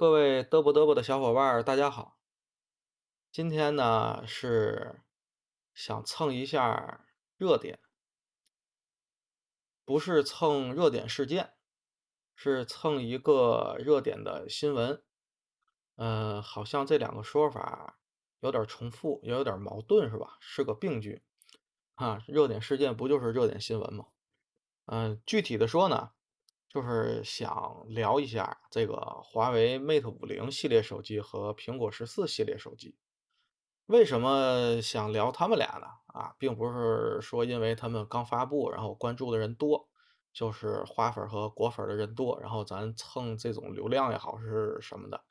各位嘚啵嘚啵的小伙伴，大家好。今天呢是想蹭一下热点，不是蹭热点事件，是蹭一个热点的新闻。嗯，好像这两个说法有点重复，也有点矛盾，是吧？是个病句啊。热点事件不就是热点新闻吗？嗯，具体的说呢？就是想聊一下这个华为 Mate 五零系列手机和苹果十四系列手机。为什么想聊他们俩呢？啊，并不是说因为他们刚发布，然后关注的人多，就是花粉和果粉的人多，然后咱蹭这种流量也好是什么的，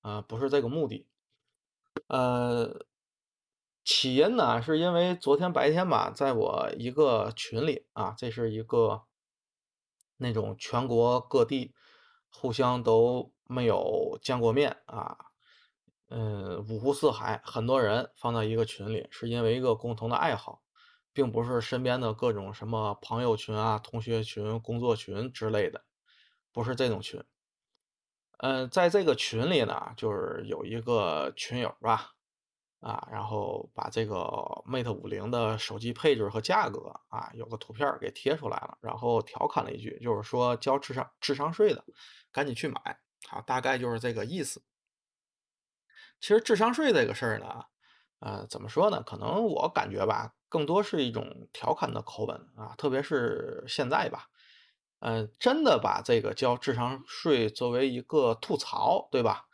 啊，不是这个目的。呃，起因呢，是因为昨天白天吧，在我一个群里啊，这是一个。那种全国各地互相都没有见过面啊，嗯，五湖四海，很多人放在一个群里，是因为一个共同的爱好，并不是身边的各种什么朋友群啊、同学群、工作群之类的，不是这种群。嗯，在这个群里呢，就是有一个群友吧。啊，然后把这个 Mate 五零的手机配置和价格啊，有个图片给贴出来了，然后调侃了一句，就是说交智商智商税的，赶紧去买啊，大概就是这个意思。其实智商税这个事儿呢，呃，怎么说呢？可能我感觉吧，更多是一种调侃的口吻啊，特别是现在吧，嗯，真的把这个交智商税作为一个吐槽，对吧？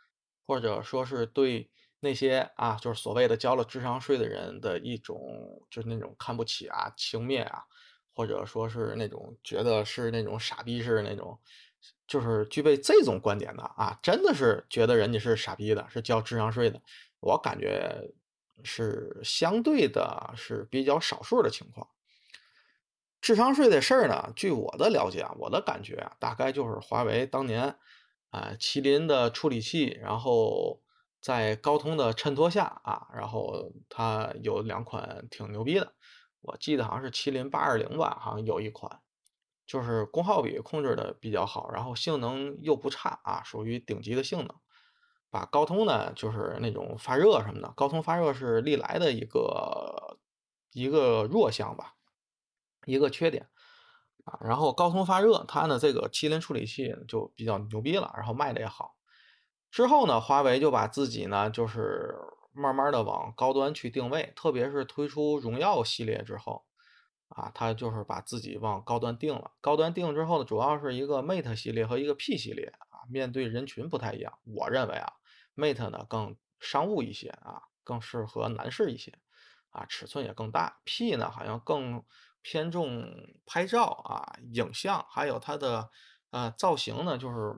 或者说是对。那些啊，就是所谓的交了智商税的人的一种，就是那种看不起啊、轻蔑啊，或者说是那种觉得是那种傻逼似的那种，就是具备这种观点的啊，真的是觉得人家是傻逼的，是交智商税的。我感觉是相对的是比较少数的情况。智商税的事儿呢，据我的了解啊，我的感觉啊，大概就是华为当年啊，麒麟的处理器，然后。在高通的衬托下啊，然后它有两款挺牛逼的，我记得好像是麒麟八二零吧，好像有一款，就是功耗比控制的比较好，然后性能又不差啊，属于顶级的性能。把高通呢，就是那种发热什么的，高通发热是历来的一个一个弱项吧，一个缺点啊。然后高通发热，它的这个麒麟处理器就比较牛逼了，然后卖的也好。之后呢，华为就把自己呢，就是慢慢的往高端去定位，特别是推出荣耀系列之后，啊，它就是把自己往高端定了。高端定之后呢，主要是一个 Mate 系列和一个 P 系列啊，面对人群不太一样。我认为啊，Mate 呢更商务一些啊，更适合男士一些啊，尺寸也更大。P 呢好像更偏重拍照啊，影像，还有它的呃造型呢，就是。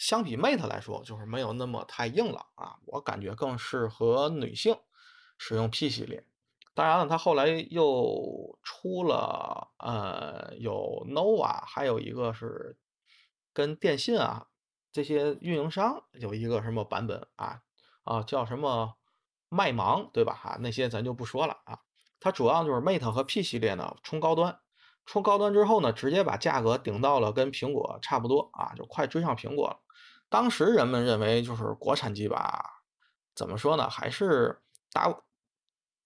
相比 Mate 来说，就是没有那么太硬了啊，我感觉更适合女性使用 P 系列。当然了，它后来又出了呃有 Nova，还有一个是跟电信啊这些运营商有一个什么版本啊啊叫什么麦芒对吧？哈，那些咱就不说了啊。它主要就是 Mate 和 P 系列呢冲高端，冲高端之后呢，直接把价格顶到了跟苹果差不多啊，就快追上苹果了。当时人们认为，就是国产机吧，怎么说呢，还是达，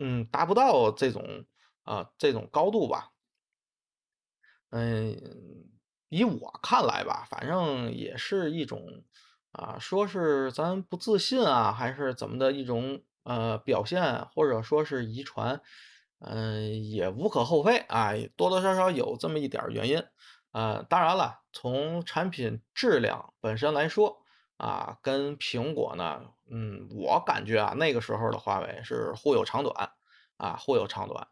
嗯，达不到这种啊这种高度吧。嗯，以我看来吧，反正也是一种啊，说是咱不自信啊，还是怎么的一种呃表现，或者说是遗传，嗯，也无可厚非啊，多多少少有这么一点原因。呃，当然了，从产品质量本身来说，啊，跟苹果呢，嗯，我感觉啊，那个时候的华为是互有长短，啊，互有长短，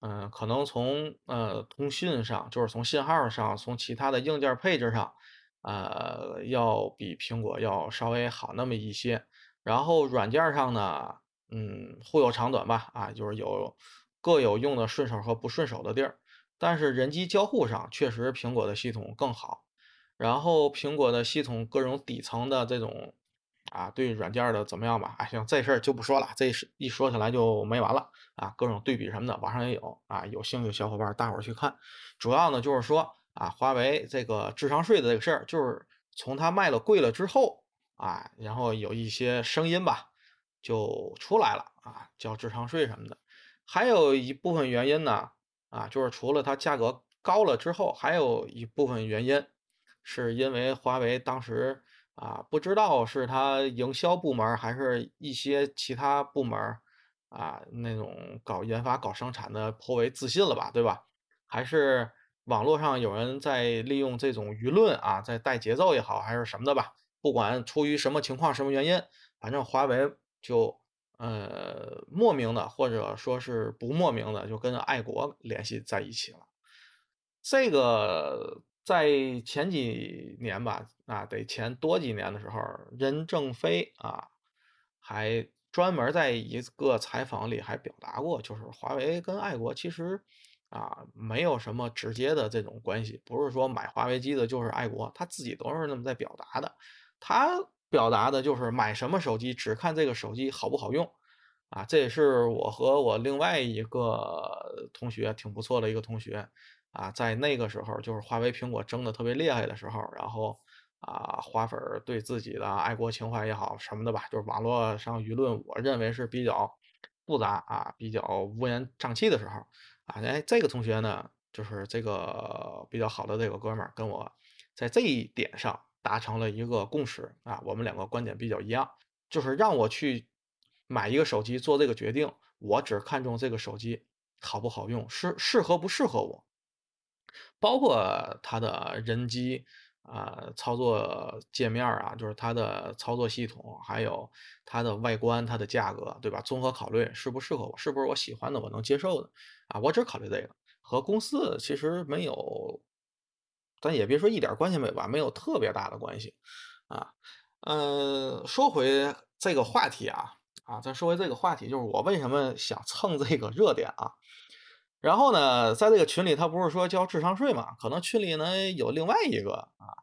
嗯，可能从呃通讯上，就是从信号上，从其他的硬件配置上，呃，要比苹果要稍微好那么一些。然后软件上呢，嗯，互有长短吧，啊，就是有各有用的顺手和不顺手的地儿。但是人机交互上，确实苹果的系统更好。然后苹果的系统各种底层的这种啊，对软件的怎么样吧？哎，行，这事儿就不说了，这是一说起来就没完了啊。各种对比什么的，网上也有啊，有兴趣小伙伴大伙儿去看。主要呢就是说啊，华为这个智商税的这个事儿，就是从它卖了贵了之后啊，然后有一些声音吧就出来了啊，交智商税什么的。还有一部分原因呢，啊，就是除了它价格高了之后，还有一部分原因是因为华为当时啊，不知道是它营销部门还是一些其他部门啊，那种搞研发、搞生产的颇为自信了吧，对吧？还是网络上有人在利用这种舆论啊，在带节奏也好，还是什么的吧？不管出于什么情况、什么原因，反正华为就呃莫名的，或者说是不莫名的，就跟爱国联系在一起了。这个在前几年吧，啊，得前多几年的时候，任正非啊还专门在一个采访里还表达过，就是华为跟爱国其实啊没有什么直接的这种关系，不是说买华为机的就是爱国，他自己都是那么在表达的。他表达的就是买什么手机只看这个手机好不好用，啊，这也是我和我另外一个同学挺不错的一个同学，啊，在那个时候就是华为苹果争的特别厉害的时候，然后啊，花粉对自己的爱国情怀也好什么的吧，就是网络上舆论，我认为是比较复杂啊，比较乌烟瘴气的时候，啊，哎，这个同学呢，就是这个比较好的这个哥们儿，跟我在这一点上。达成了一个共识啊，我们两个观点比较一样，就是让我去买一个手机做这个决定，我只看重这个手机好不好用，适适合不适合我，包括它的人机啊，操作界面啊，就是它的操作系统，还有它的外观、它的价格，对吧？综合考虑适不适合我，是不是我喜欢的，我能接受的啊？我只考虑这个，和公司其实没有。咱也别说一点关系没有吧，没有特别大的关系，啊，嗯，说回这个话题啊，啊，咱说回这个话题，就是我为什么想蹭这个热点啊？然后呢，在这个群里，他不是说交智商税嘛？可能群里呢有另外一个啊，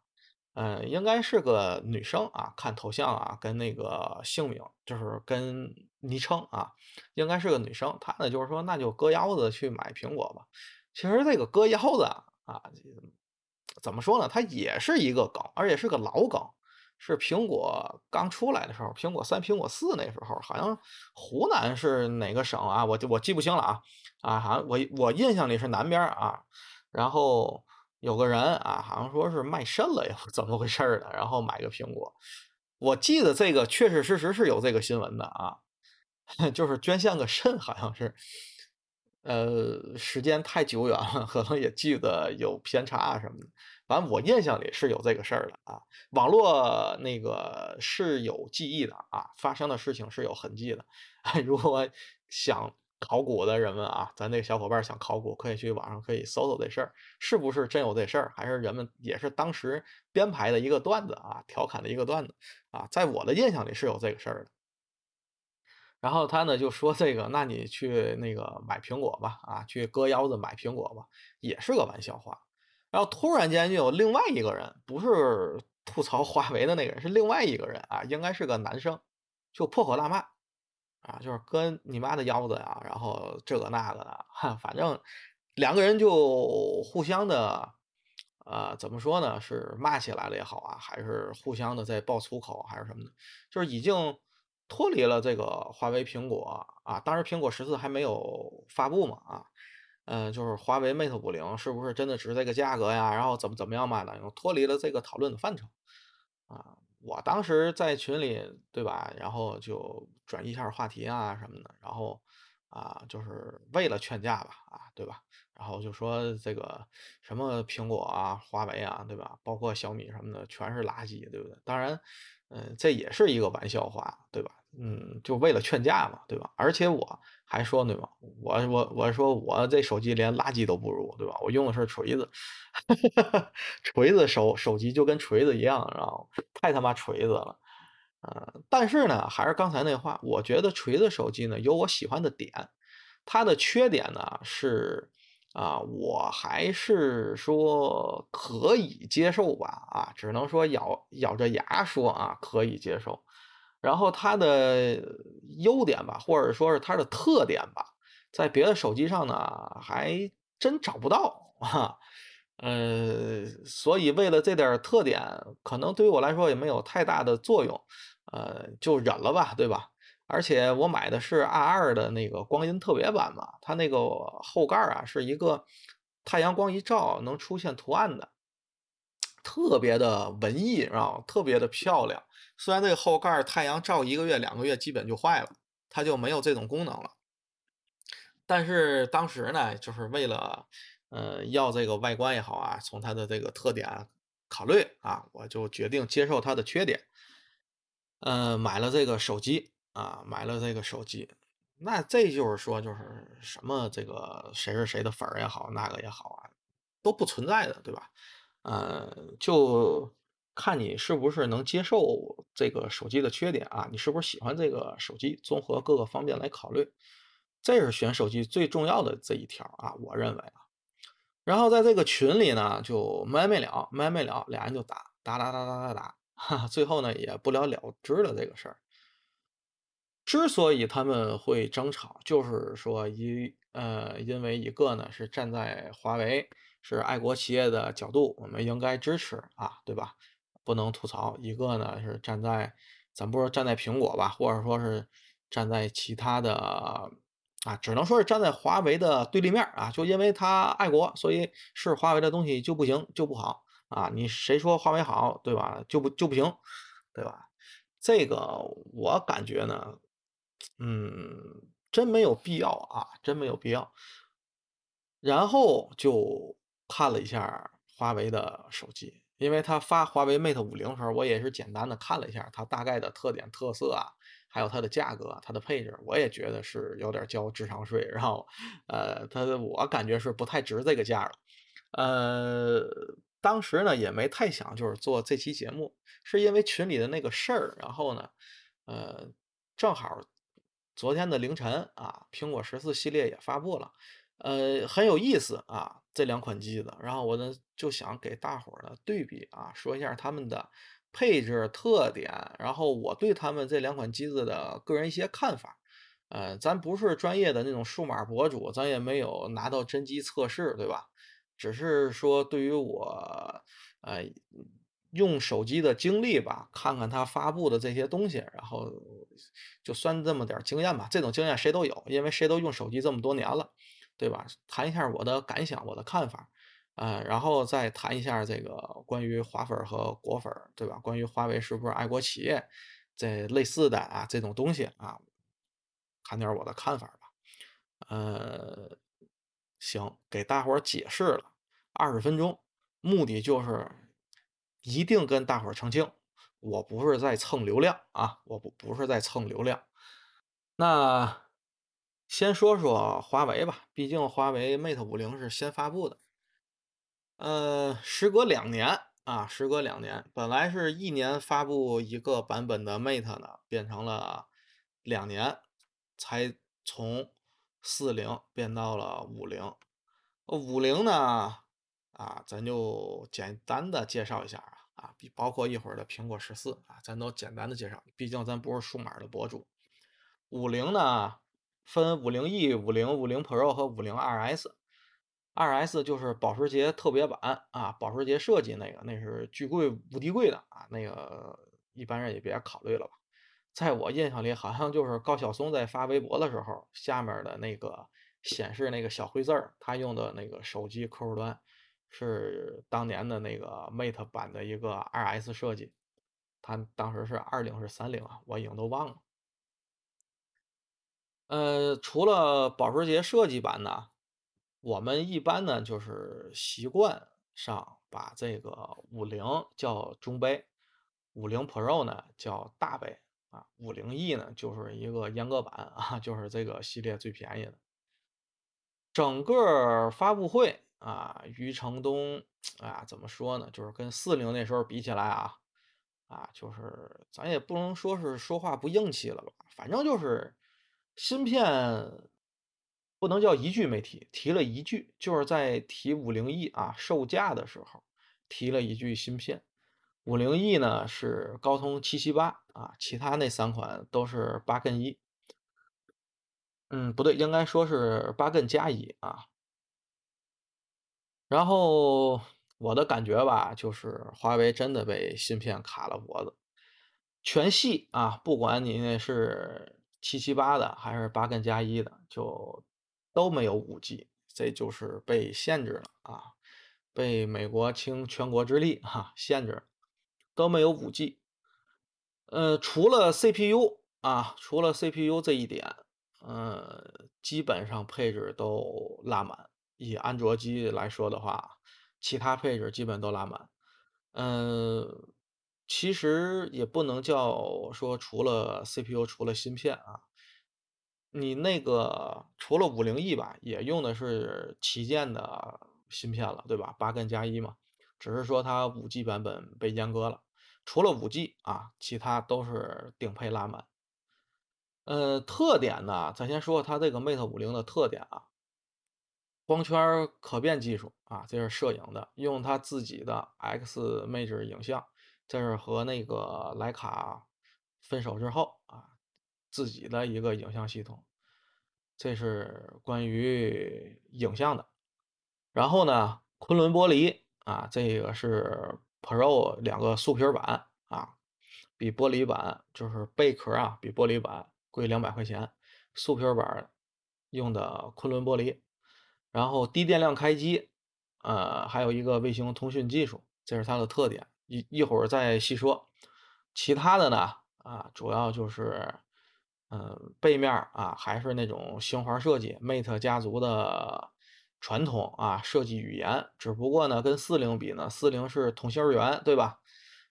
嗯，应该是个女生啊，看头像啊，跟那个姓名就是跟昵称啊，应该是个女生。她呢就是说，那就割腰子去买苹果吧。其实这个割腰子啊。怎么说呢？它也是一个梗，而且是个老梗。是苹果刚出来的时候，苹果三、苹果四那时候，好像湖南是哪个省啊？我我记不清了啊啊！好像我我印象里是南边啊。然后有个人啊，好像说是卖肾了呀，怎么回事的？然后买个苹果，我记得这个确确实实是有这个新闻的啊，就是捐献个肾，好像是。呃，时间太久远了，可能也记得有偏差啊什么的。反正我印象里是有这个事儿的啊。网络那个是有记忆的啊，发生的事情是有痕迹的。如果想考古的人们啊，咱那个小伙伴想考古，可以去网上可以搜搜这事儿，是不是真有这事儿，还是人们也是当时编排的一个段子啊，调侃的一个段子啊？在我的印象里是有这个事儿的。然后他呢就说这个，那你去那个买苹果吧，啊，去割腰子买苹果吧，也是个玩笑话。然后突然间就有另外一个人，不是吐槽华为的那个人，是另外一个人啊，应该是个男生，就破口大骂，啊，就是割你妈的腰子呀，然后这个那个的，哈，反正两个人就互相的，呃，怎么说呢？是骂起来了也好啊，还是互相的在爆粗口，还是什么的，就是已经。脱离了这个华为、苹果啊，当时苹果十四还没有发布嘛啊，嗯，就是华为 Mate 五零是不是真的值这个价格呀？然后怎么怎么样嘛的，脱离了这个讨论的范畴啊。我当时在群里对吧，然后就转移一下话题啊什么的，然后啊，就是为了劝架吧啊，对吧？然后就说这个什么苹果啊、华为啊，对吧？包括小米什么的，全是垃圾，对不对？当然。嗯，这也是一个玩笑话，对吧？嗯，就为了劝架嘛，对吧？而且我还说，对吧？我我我说我这手机连垃圾都不如，对吧？我用的是锤子，锤子手手机就跟锤子一样，然后太他妈锤子了。嗯，但是呢，还是刚才那话，我觉得锤子手机呢有我喜欢的点，它的缺点呢是。啊，我还是说可以接受吧，啊，只能说咬咬着牙说啊，可以接受。然后它的优点吧，或者说是它的特点吧，在别的手机上呢，还真找不到 啊。呃，所以为了这点特点，可能对于我来说也没有太大的作用，呃，就忍了吧，对吧？而且我买的是 R2 的那个光阴特别版嘛，它那个后盖啊是一个太阳光一照能出现图案的，特别的文艺，啊，特别的漂亮。虽然这个后盖太阳照一个月、两个月基本就坏了，它就没有这种功能了。但是当时呢，就是为了，呃，要这个外观也好啊，从它的这个特点考虑啊，我就决定接受它的缺点。呃，买了这个手机啊，买了这个手机。那这就是说，就是什么这个谁是谁的粉儿也好，那个也好啊，都不存在的，对吧？呃，就看你是不是能接受这个手机的缺点啊，你是不是喜欢这个手机，综合各个方面来考虑，这是选手机最重要的这一条啊，我认为啊。然后在这个群里呢，就没完没了，没完没了，俩人就打打打打打打打，哈，最后呢也不了了之了这个事儿。之所以他们会争吵，就是说一呃，因为一个呢是站在华为是爱国企业的角度，我们应该支持啊，对吧？不能吐槽。一个呢是站在，咱不说站在苹果吧，或者说是站在其他的啊，只能说是站在华为的对立面啊，就因为他爱国，所以是华为的东西就不行，就不好啊。你谁说华为好，对吧？就不就不行，对吧？这个我感觉呢。嗯，真没有必要啊，真没有必要。然后就看了一下华为的手机，因为他发华为 Mate 五零的时候，我也是简单的看了一下它大概的特点、特色啊，还有它的价格、它的配置，我也觉得是有点交智商税。然后，呃，它我感觉是不太值这个价了。呃，当时呢也没太想就是做这期节目，是因为群里的那个事儿，然后呢，呃，正好。昨天的凌晨啊，苹果十四系列也发布了，呃，很有意思啊，这两款机子。然后我呢就想给大伙儿呢对比啊，说一下它们的配置特点，然后我对他们这两款机子的个人一些看法。呃，咱不是专业的那种数码博主，咱也没有拿到真机测试，对吧？只是说对于我，呃。用手机的经历吧，看看它发布的这些东西，然后就算这么点经验吧。这种经验谁都有，因为谁都用手机这么多年了，对吧？谈一下我的感想，我的看法，呃，然后再谈一下这个关于华粉和国粉，对吧？关于华为是不是爱国企业，这类似的啊这种东西啊，谈点我的看法吧。呃，行，给大伙儿解释了二十分钟，目的就是。一定跟大伙儿澄清，我不是在蹭流量啊，我不不是在蹭流量。那先说说华为吧，毕竟华为 Mate 五零是先发布的。呃，时隔两年啊，时隔两年，本来是一年发布一个版本的 Mate 呢，变成了两年才从四零变到了五零。五零呢，啊，咱就简单的介绍一下啊。啊，包括一会儿的苹果十四啊，咱都简单的介绍，毕竟咱不是数码的博主。五零呢，分五零 E、五零、五零 Pro 和五零 2S。2S 就是保时捷特别版啊，保时捷设计那个，那是巨贵无敌贵的啊，那个一般人也别考虑了吧。在我印象里，好像就是高晓松在发微博的时候，下面的那个显示那个小灰字儿，他用的那个手机客户端。是当年的那个 Mate 版的一个 rs 设计，他当时是二零是三零啊，我已经都忘了。呃，除了保时捷设计版呢，我们一般呢就是习惯上把这个五零叫中杯，五零 Pro 呢叫大杯啊，五零 E 呢就是一个阉割版啊，就是这个系列最便宜的。整个发布会。啊，余承东，啊，怎么说呢？就是跟四零那时候比起来啊，啊，就是咱也不能说是说话不硬气了吧，反正就是芯片不能叫一句没提，提了一句，就是在提五零 E 啊售价的时候提了一句芯片，五零 E 呢是高通七七八啊，其他那三款都是八跟一，嗯，不对，应该说是八跟加一啊。然后我的感觉吧，就是华为真的被芯片卡了脖子。全系啊，不管你那是七七八的还是八根加一的，就都没有五 G，这就是被限制了啊，被美国倾全国之力哈限制了，都没有五 G。呃，除了 CPU 啊，除了 CPU 这一点，呃，基本上配置都拉满。以安卓机来说的话，其他配置基本都拉满。嗯，其实也不能叫说除了 CPU，除了芯片啊，你那个除了五零 E 吧，也用的是旗舰的芯片了，对吧？八根加一嘛，只是说它五 G 版本被阉割了。除了五 G 啊，其他都是顶配拉满。呃，特点呢，咱先说它这个 Mate 五零的特点啊。光圈可变技术啊，这是摄影的，用它自己的 Xmage 影像，这是和那个徕卡分手之后啊，自己的一个影像系统，这是关于影像的。然后呢，昆仑玻璃啊，这个是 Pro 两个素皮版啊，比玻璃版就是贝壳啊，比玻璃版贵两百块钱，素皮版用的昆仑玻璃。然后低电量开机，呃，还有一个卫星通讯技术，这是它的特点。一一会儿再细说。其他的呢，啊，主要就是，嗯，背面啊，还是那种星环设计，Mate 家族的传统啊设计语言。只不过呢，跟四零比呢，四零是同心圆，对吧？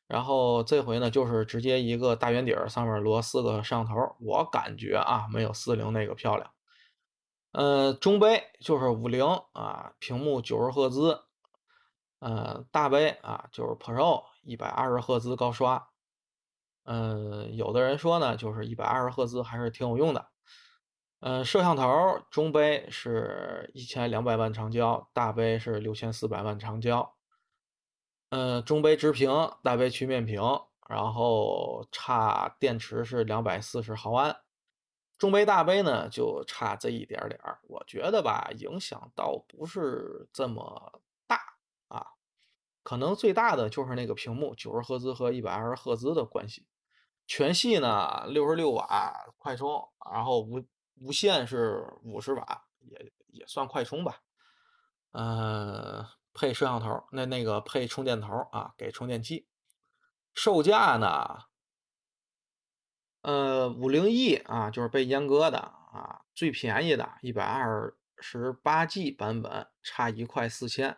然后这回呢，就是直接一个大圆底儿，上面摞四个摄像头。我感觉啊，没有四零那个漂亮。呃，中杯就是五零啊，屏幕九十赫兹，呃，大杯啊就是 Pro 一百二十赫兹高刷，呃，有的人说呢，就是一百二十赫兹还是挺有用的。呃，摄像头中杯是一千两百万长焦，大杯是六千四百万长焦。呃，中杯直屏，大杯曲面屏，然后差电池是两百四十毫安。中杯大杯呢，就差这一点点儿，我觉得吧，影响倒不是这么，可能最大的就是那个屏幕九十赫兹和一百二十赫兹的关系。全系呢六十六瓦快充，然后无无线是五十瓦，也也算快充吧。呃，配摄像头，那那个配充电头啊，给充电器。售价呢？呃，五零 E 啊，就是被阉割的啊，最便宜的，一百二十八 G 版本，差一块四千。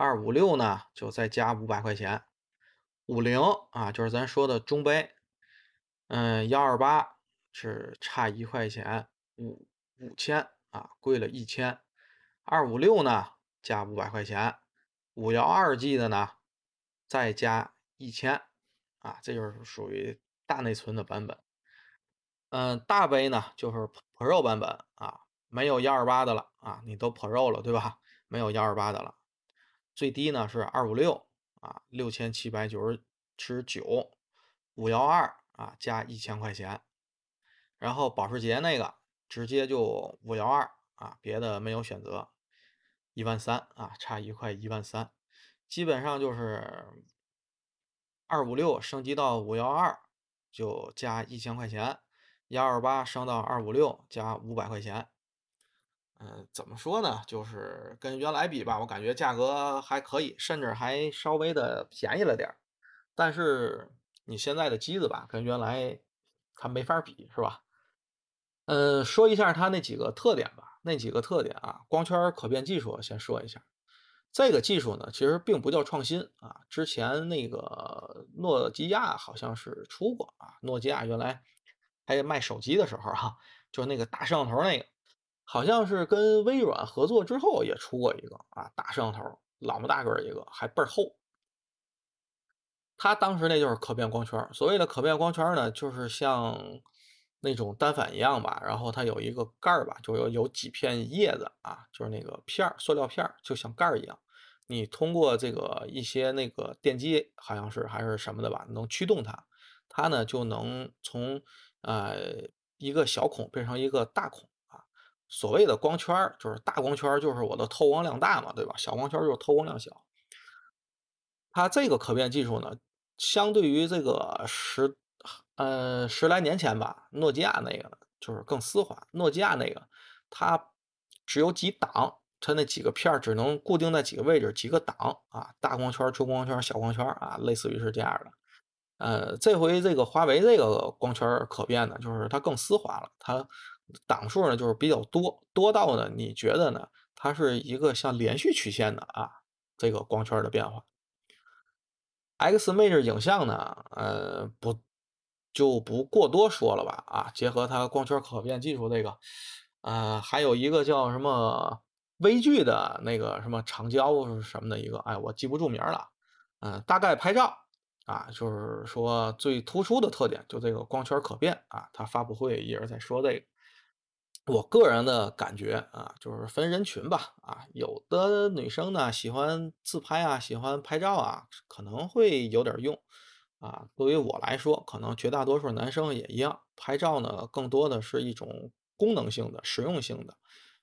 二五六呢，就再加五百块钱。五零啊，就是咱说的中杯，嗯，幺二八是差一块钱，五五千啊，贵了一千。二五六呢，加五百块钱。五幺二 G 的呢，再加一千啊，这就是属于大内存的版本。嗯，大杯呢就是 Pro 版本啊，没有幺二八的了啊，你都 Pro 了对吧？没有幺二八的了。最低呢是二五六啊，六千七百九十九，五幺二啊加一千块钱。然后保时捷那个直接就五幺二啊，别的没有选择，一万三啊，差一块一万三，基本上就是二五六升级到五幺二就加一千块钱。幺二八升到二五六加五百块钱，嗯，怎么说呢？就是跟原来比吧，我感觉价格还可以，甚至还稍微的便宜了点儿。但是你现在的机子吧，跟原来它没法比，是吧？嗯，说一下它那几个特点吧。那几个特点啊，光圈可变技术先说一下。这个技术呢，其实并不叫创新啊，之前那个诺基亚好像是出过啊，诺基亚原来。还卖手机的时候哈，就那个大摄像头那个，好像是跟微软合作之后也出过一个啊，大摄像头，老么大个一个，还倍儿厚。它当时那就是可变光圈，所谓的可变光圈呢，就是像那种单反一样吧，然后它有一个盖儿吧，就有有几片叶子啊，就是那个片儿，塑料片儿，就像盖儿一样。你通过这个一些那个电机，好像是还是什么的吧，能驱动它，它呢就能从。呃，一个小孔变成一个大孔，所谓的光圈儿，就是大光圈儿就是我的透光量大嘛，对吧？小光圈儿就是透光量小。它这个可变技术呢，相对于这个十呃十来年前吧，诺基亚那个就是更丝滑。诺基亚那个它只有几档，它那几个片儿只能固定在几个位置、几个档啊，大光圈儿、中光圈儿、小光圈儿啊，类似于是这样的。呃，这回这个华为这个光圈可变呢，就是它更丝滑了，它档数呢就是比较多，多到呢你觉得呢，它是一个像连续曲线的啊这个光圈的变化。Xmage 影像呢，呃，不就不过多说了吧啊，结合它光圈可变技术这个，呃，还有一个叫什么微距的那个什么长焦什么的一个，哎，我记不住名了，嗯、大概拍照啊，就是说最突出的特点就这个光圈可变啊，它发布会一直在说这个。我个人的感觉啊，就是分人群吧，啊，有的女生呢喜欢自拍啊，喜欢拍照啊，可能会有点用，啊，对于我来说，可能绝大多数男生也一样，拍照呢更多的是一种功能性的、实用性的，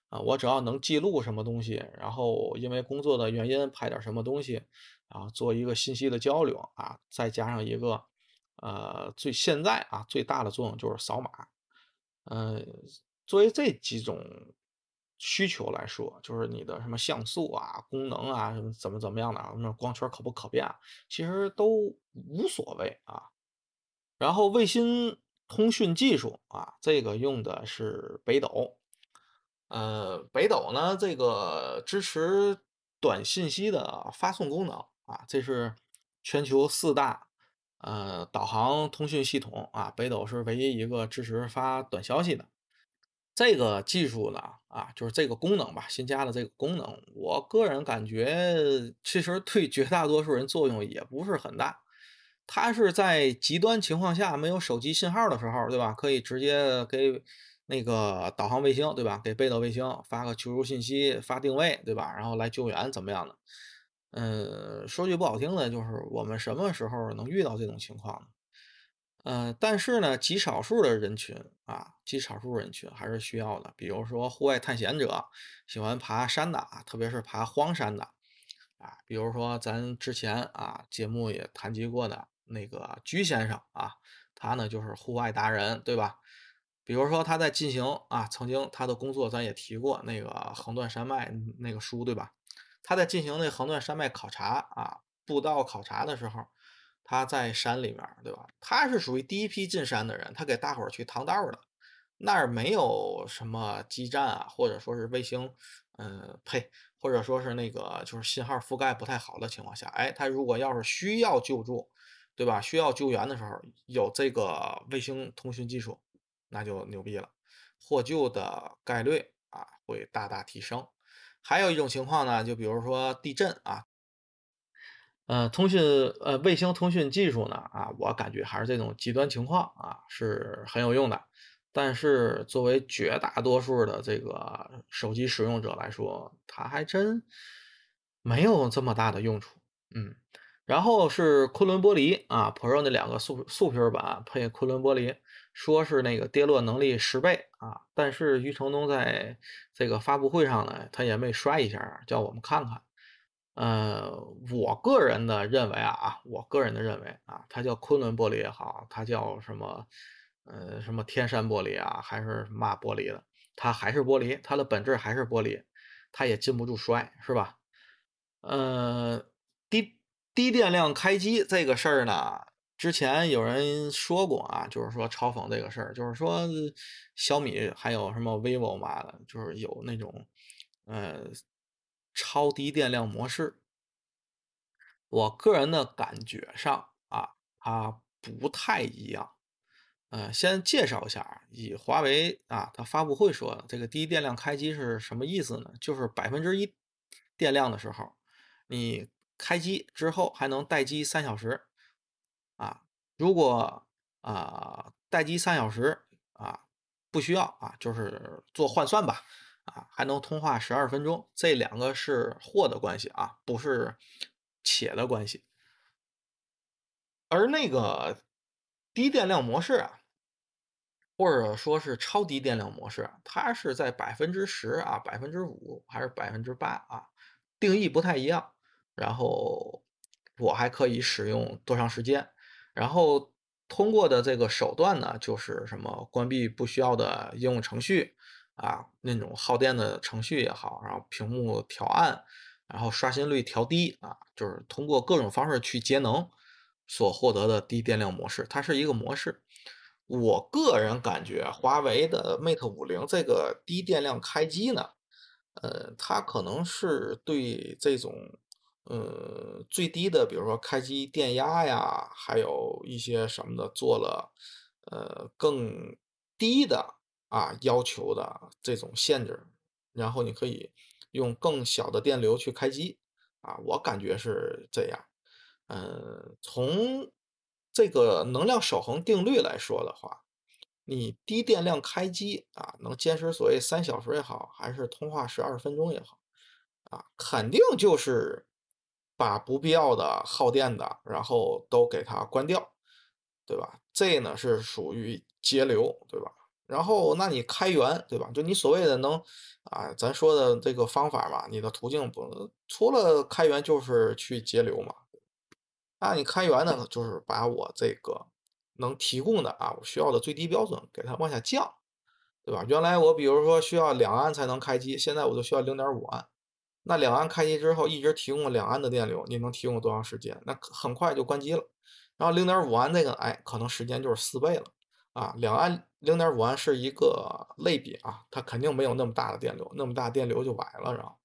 啊，我只要能记录什么东西，然后因为工作的原因拍点什么东西，然啊，做一个信息的交流啊，再加上一个，呃，最现在啊最大的作用就是扫码。呃，作为这几种需求来说，就是你的什么像素啊、功能啊、什么怎么怎么样的啊，那光圈可不可变啊，其实都无所谓啊。然后卫星通讯技术啊，这个用的是北斗，呃，北斗呢，这个支持短信息的发送功能啊，这是全球四大呃导航通讯系统啊，北斗是唯一一个支持发短消息的。这个技术呢，啊，就是这个功能吧，新加的这个功能，我个人感觉其实对绝大多数人作用也不是很大。它是在极端情况下没有手机信号的时候，对吧？可以直接给那个导航卫星，对吧？给北斗卫星发个求助信息、发定位，对吧？然后来救援怎么样的？嗯，说句不好听的，就是我们什么时候能遇到这种情况呢？呃，但是呢，极少数的人群啊，极少数人群还是需要的。比如说户外探险者，喜欢爬山的啊，特别是爬荒山的啊。比如说咱之前啊节目也谈及过的那个居先生啊，他呢就是户外达人，对吧？比如说他在进行啊，曾经他的工作咱也提过那个横断山脉那个书，对吧？他在进行那横断山脉考察啊，步道考察的时候。他在山里面，对吧？他是属于第一批进山的人，他给大伙儿去趟道儿的。那儿没有什么基站啊，或者说是卫星，嗯，呸，或者说是那个就是信号覆盖不太好的情况下，哎，他如果要是需要救助，对吧？需要救援的时候，有这个卫星通讯技术，那就牛逼了，获救的概率啊会大大提升。还有一种情况呢，就比如说地震啊。呃，通讯呃，卫星通讯技术呢，啊，我感觉还是这种极端情况啊是很有用的。但是作为绝大多数的这个手机使用者来说，它还真没有这么大的用处。嗯，然后是昆仑玻璃啊，Pro 那两个素素皮版配昆仑玻璃，说是那个跌落能力十倍啊。但是余承东在这个发布会上呢，他也没摔一下，叫我们看看。呃，我个人的认为啊，我个人的认为啊，它叫昆仑玻璃也好，它叫什么，呃，什么天山玻璃啊，还是嘛玻璃的，它还是玻璃，它的本质还是玻璃，它也禁不住摔，是吧？呃，低低电量开机这个事儿呢，之前有人说过啊，就是说嘲讽这个事儿，就是说小米还有什么 vivo 嘛的，就是有那种，呃。超低电量模式，我个人的感觉上啊，它不太一样。呃，先介绍一下啊，以华为啊，它发布会说的这个低电量开机是什么意思呢？就是百分之一电量的时候，你开机之后还能待机三小时啊。如果啊待机三小时啊不需要啊，就是做换算吧。啊，还能通话十二分钟，这两个是或的关系啊，不是且的关系。而那个低电量模式啊，或者说是超低电量模式，它是在百分之十啊、百分之五还是百分之八啊，定义不太一样。然后我还可以使用多长时间？然后通过的这个手段呢，就是什么关闭不需要的应用程序啊，那种耗电的程序也好，然后屏幕调暗，然后刷新率调低啊，就是通过各种方式去节能所获得的低电量模式，它是一个模式。我个人感觉华为的 Mate 五零这个低电量开机呢，呃，它可能是对这种呃最低的，比如说开机电压呀，还有一些什么的，做了呃更低的啊要求的这种限制，然后你可以用更小的电流去开机啊，我感觉是这样。嗯，从这个能量守恒定律来说的话，你低电量开机啊，能坚持所谓三小时也好，还是通话十二分钟也好，啊，肯定就是把不必要的耗电的，然后都给它关掉，对吧？这呢是属于节流，对吧？然后那你开源，对吧？就你所谓的能啊，咱说的这个方法嘛，你的途径不除了开源就是去节流嘛。那你开源呢，就是把我这个能提供的啊，我需要的最低标准给它往下降，对吧？原来我比如说需要两安才能开机，现在我就需要零点五安。那两安开机之后，一直提供两安的电流，你能提供多长时间？那很快就关机了。然后零点五安那个，哎，可能时间就是四倍了啊。两安零点五安是一个类比啊，它肯定没有那么大的电流，那么大电流就崴了，然后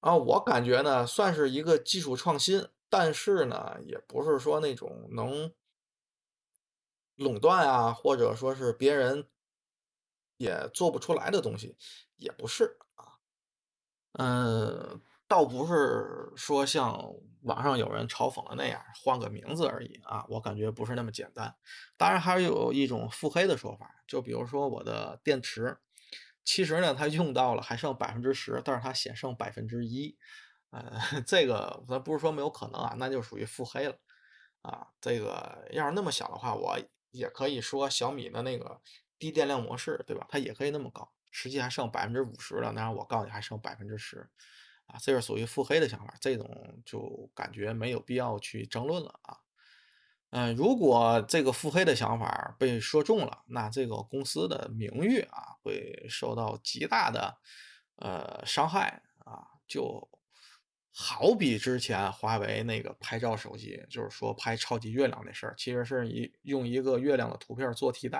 啊，我感觉呢，算是一个技术创新。但是呢，也不是说那种能垄断啊，或者说是别人也做不出来的东西，也不是啊。嗯，倒不是说像网上有人嘲讽的那样，换个名字而已啊。我感觉不是那么简单。当然，还有一种腹黑的说法，就比如说我的电池，其实呢，它用到了还剩百分之十，但是它显剩百分之一。呃，这个咱不是说没有可能啊，那就属于腹黑了啊。这个要是那么想的话，我也可以说小米的那个低电量模式，对吧？它也可以那么搞，实际还剩百分之五十了，那我告诉你还剩百分之十啊，这是属于腹黑的想法，这种就感觉没有必要去争论了啊。嗯，如果这个腹黑的想法被说中了，那这个公司的名誉啊会受到极大的呃伤害啊，就。好比之前华为那个拍照手机，就是说拍超级月亮那事儿，其实是一用一个月亮的图片做替代，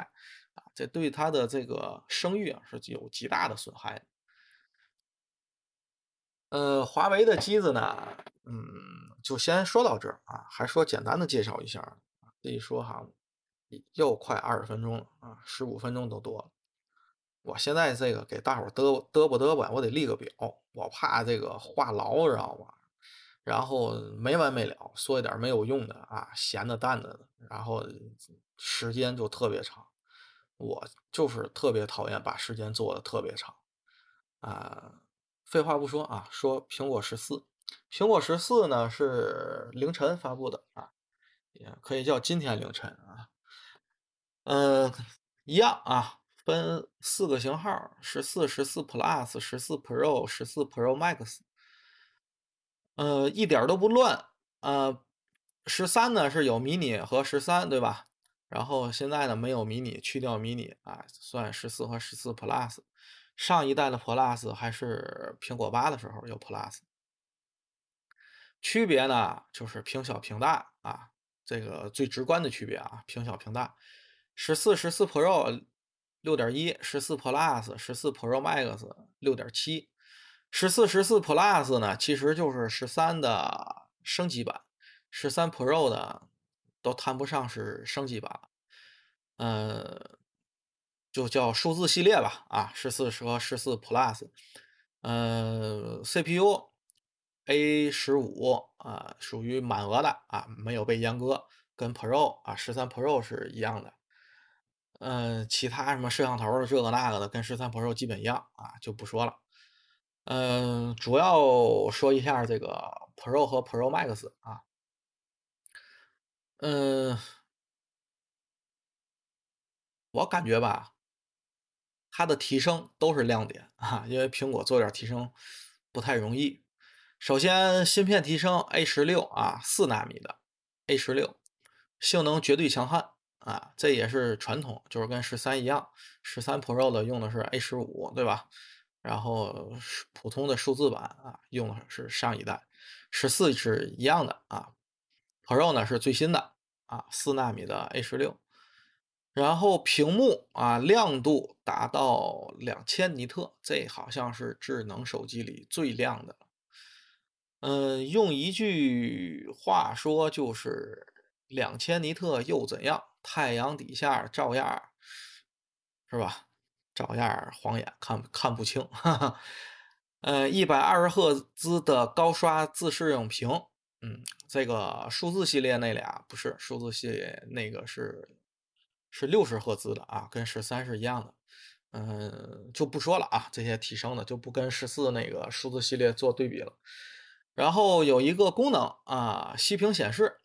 啊，这对它的这个声誉啊是有极大的损害的。呃，华为的机子呢，嗯，就先说到这儿啊，还说简单的介绍一下，这一说哈，又快二十分钟了啊，十五分钟都多了。我现在这个给大伙儿嘚嘚啵嘚啵，我得立个表，我怕这个话痨，知道吗？然后没完没了说一点没有用的啊，闲的淡的，然后时间就特别长。我就是特别讨厌把时间做的特别长啊。废话不说啊，说苹果十四，苹果十四呢是凌晨发布的啊，也可以叫今天凌晨啊。嗯，一样啊。分四个型号：十四、十四 Plus、十四 Pro、十四 Pro Max。呃，一点都不乱。呃，十三呢是有迷你和十三，对吧？然后现在呢没有迷你，去掉迷你啊，算十四和十四 Plus。上一代的 Plus 还是苹果八的时候有 Plus。区别呢就是屏小屏大啊，这个最直观的区别啊，屏小屏大。十四、十四 Pro。六点一十四 Plus 十四 Pro Max 六点七十四十四 Plus 呢，其实就是十三的升级版，十三 Pro 的都谈不上是升级版，呃，就叫数字系列吧啊，十四和十四 Plus，呃，CPU A 十五啊，属于满额的啊，没有被阉割，跟 Pro 啊十三 Pro 是一样的。嗯，其他什么摄像头的这个那个的，跟十三 Pro 基本一样啊，就不说了。嗯，主要说一下这个 Pro 和 Pro Max 啊。嗯，我感觉吧，它的提升都是亮点啊，因为苹果做点提升不太容易。首先，芯片提升 A 十六啊，四纳米的 A 十六，性能绝对强悍啊，这也是传统，就是跟十三一样，十三 Pro 的用的是 A 十五，对吧？然后普通的数字版啊，用的是上一代，十四是一样的啊，Pro 呢是最新的啊，四纳米的 A 十六。然后屏幕啊，亮度达到两千尼特，这好像是智能手机里最亮的。嗯，用一句话说就是两千尼特又怎样？太阳底下照样是吧？照样晃眼，看看不清。哈哈。呃，一百二十赫兹的高刷自适应屏，嗯，这个数字系列那俩不是数字系列那个是。是六十赫兹的啊，跟十三是一样的，嗯，就不说了啊，这些提升的就不跟十四那个数字系列做对比了。然后有一个功能啊，息屏显示，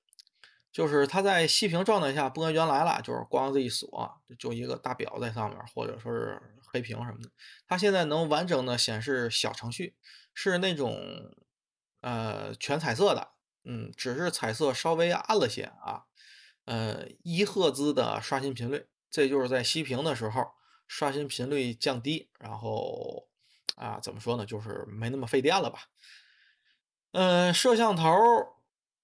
就是它在息屏状态下不跟原来了，就是光这一锁就一个大表在上面，或者说是黑屏什么的，它现在能完整的显示小程序，是那种呃全彩色的，嗯，只是彩色稍微暗了些啊。呃，一赫兹的刷新频率，这就是在息屏的时候刷新频率降低，然后啊，怎么说呢，就是没那么费电了吧？嗯，摄像头，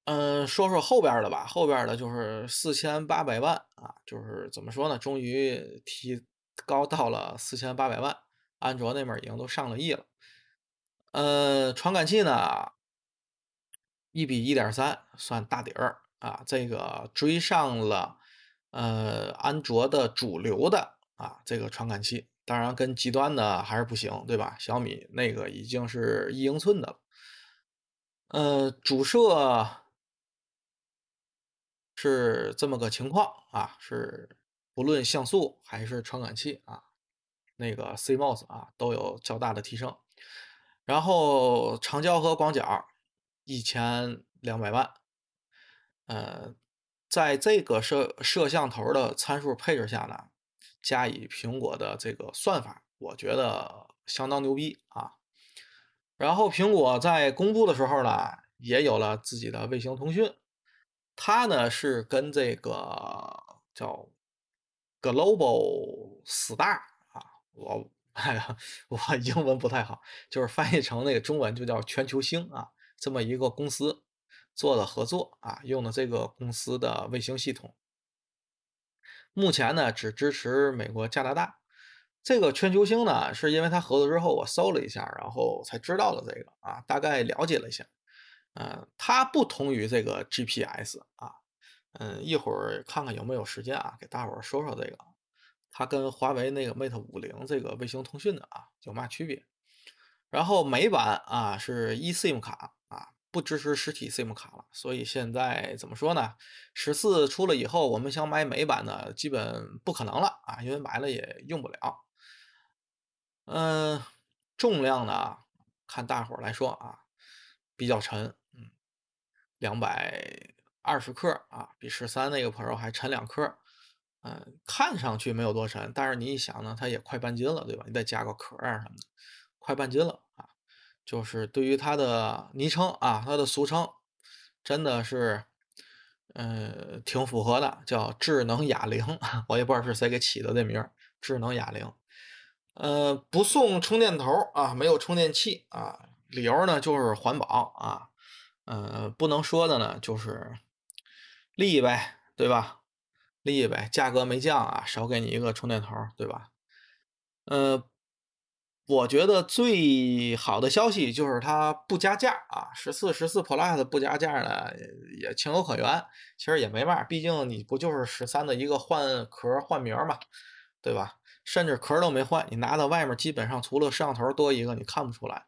嗯，说说后边的吧，后边的就是四千八百万啊，就是怎么说呢，终于提高到了四千八百万，安卓那边已经都上了亿了。呃，传感器呢，一比一点三，算大底儿。啊，这个追上了，呃，安卓的主流的啊，这个传感器，当然跟极端的还是不行，对吧？小米那个已经是一英寸的了，呃，主摄是这么个情况啊，是不论像素还是传感器啊，那个 CMOS 啊都有较大的提升，然后长焦和广角一千两百万。呃，在这个摄摄像头的参数配置下呢，加以苹果的这个算法，我觉得相当牛逼啊。然后苹果在公布的时候呢，也有了自己的卫星通讯，它呢是跟这个叫 Global Star 啊，我哎呀，我英文不太好，就是翻译成那个中文就叫全球星啊，这么一个公司。做了合作啊，用的这个公司的卫星系统，目前呢只支持美国、加拿大。这个全球星呢，是因为它合作之后，我搜了一下，然后才知道了这个啊，大概了解了一下。嗯，它不同于这个 GPS 啊，嗯，一会儿看看有没有时间啊，给大伙儿说说这个，它跟华为那个 Mate 五零这个卫星通讯的啊有嘛区别？然后美版啊是 eSIM 卡啊。不支持实体 SIM 卡了，所以现在怎么说呢？十四出了以后，我们想买美版的，基本不可能了啊，因为买了也用不了。嗯，重量呢，看大伙儿来说啊，比较沉，嗯，两百二十克啊，比十三那个 Pro 还沉两克。嗯，看上去没有多沉，但是你一想呢，它也快半斤了，对吧？你再加个壳啊什么的，快半斤了。就是对于它的昵称啊，它的俗称，真的是，呃，挺符合的，叫智能哑铃。我也不知道是谁给起的这名儿，智能哑铃。呃，不送充电头啊，没有充电器啊，理由呢就是环保啊。呃，不能说的呢就是利益呗，对吧？利益呗，价格没降啊，少给你一个充电头，对吧？呃。我觉得最好的消息就是它不加价啊，十四、十四 Plus 不加价呢，也情有可原。其实也没嘛，毕竟你不就是十三的一个换壳换名嘛，对吧？甚至壳都没换，你拿到外面基本上除了摄像头多一个，你看不出来。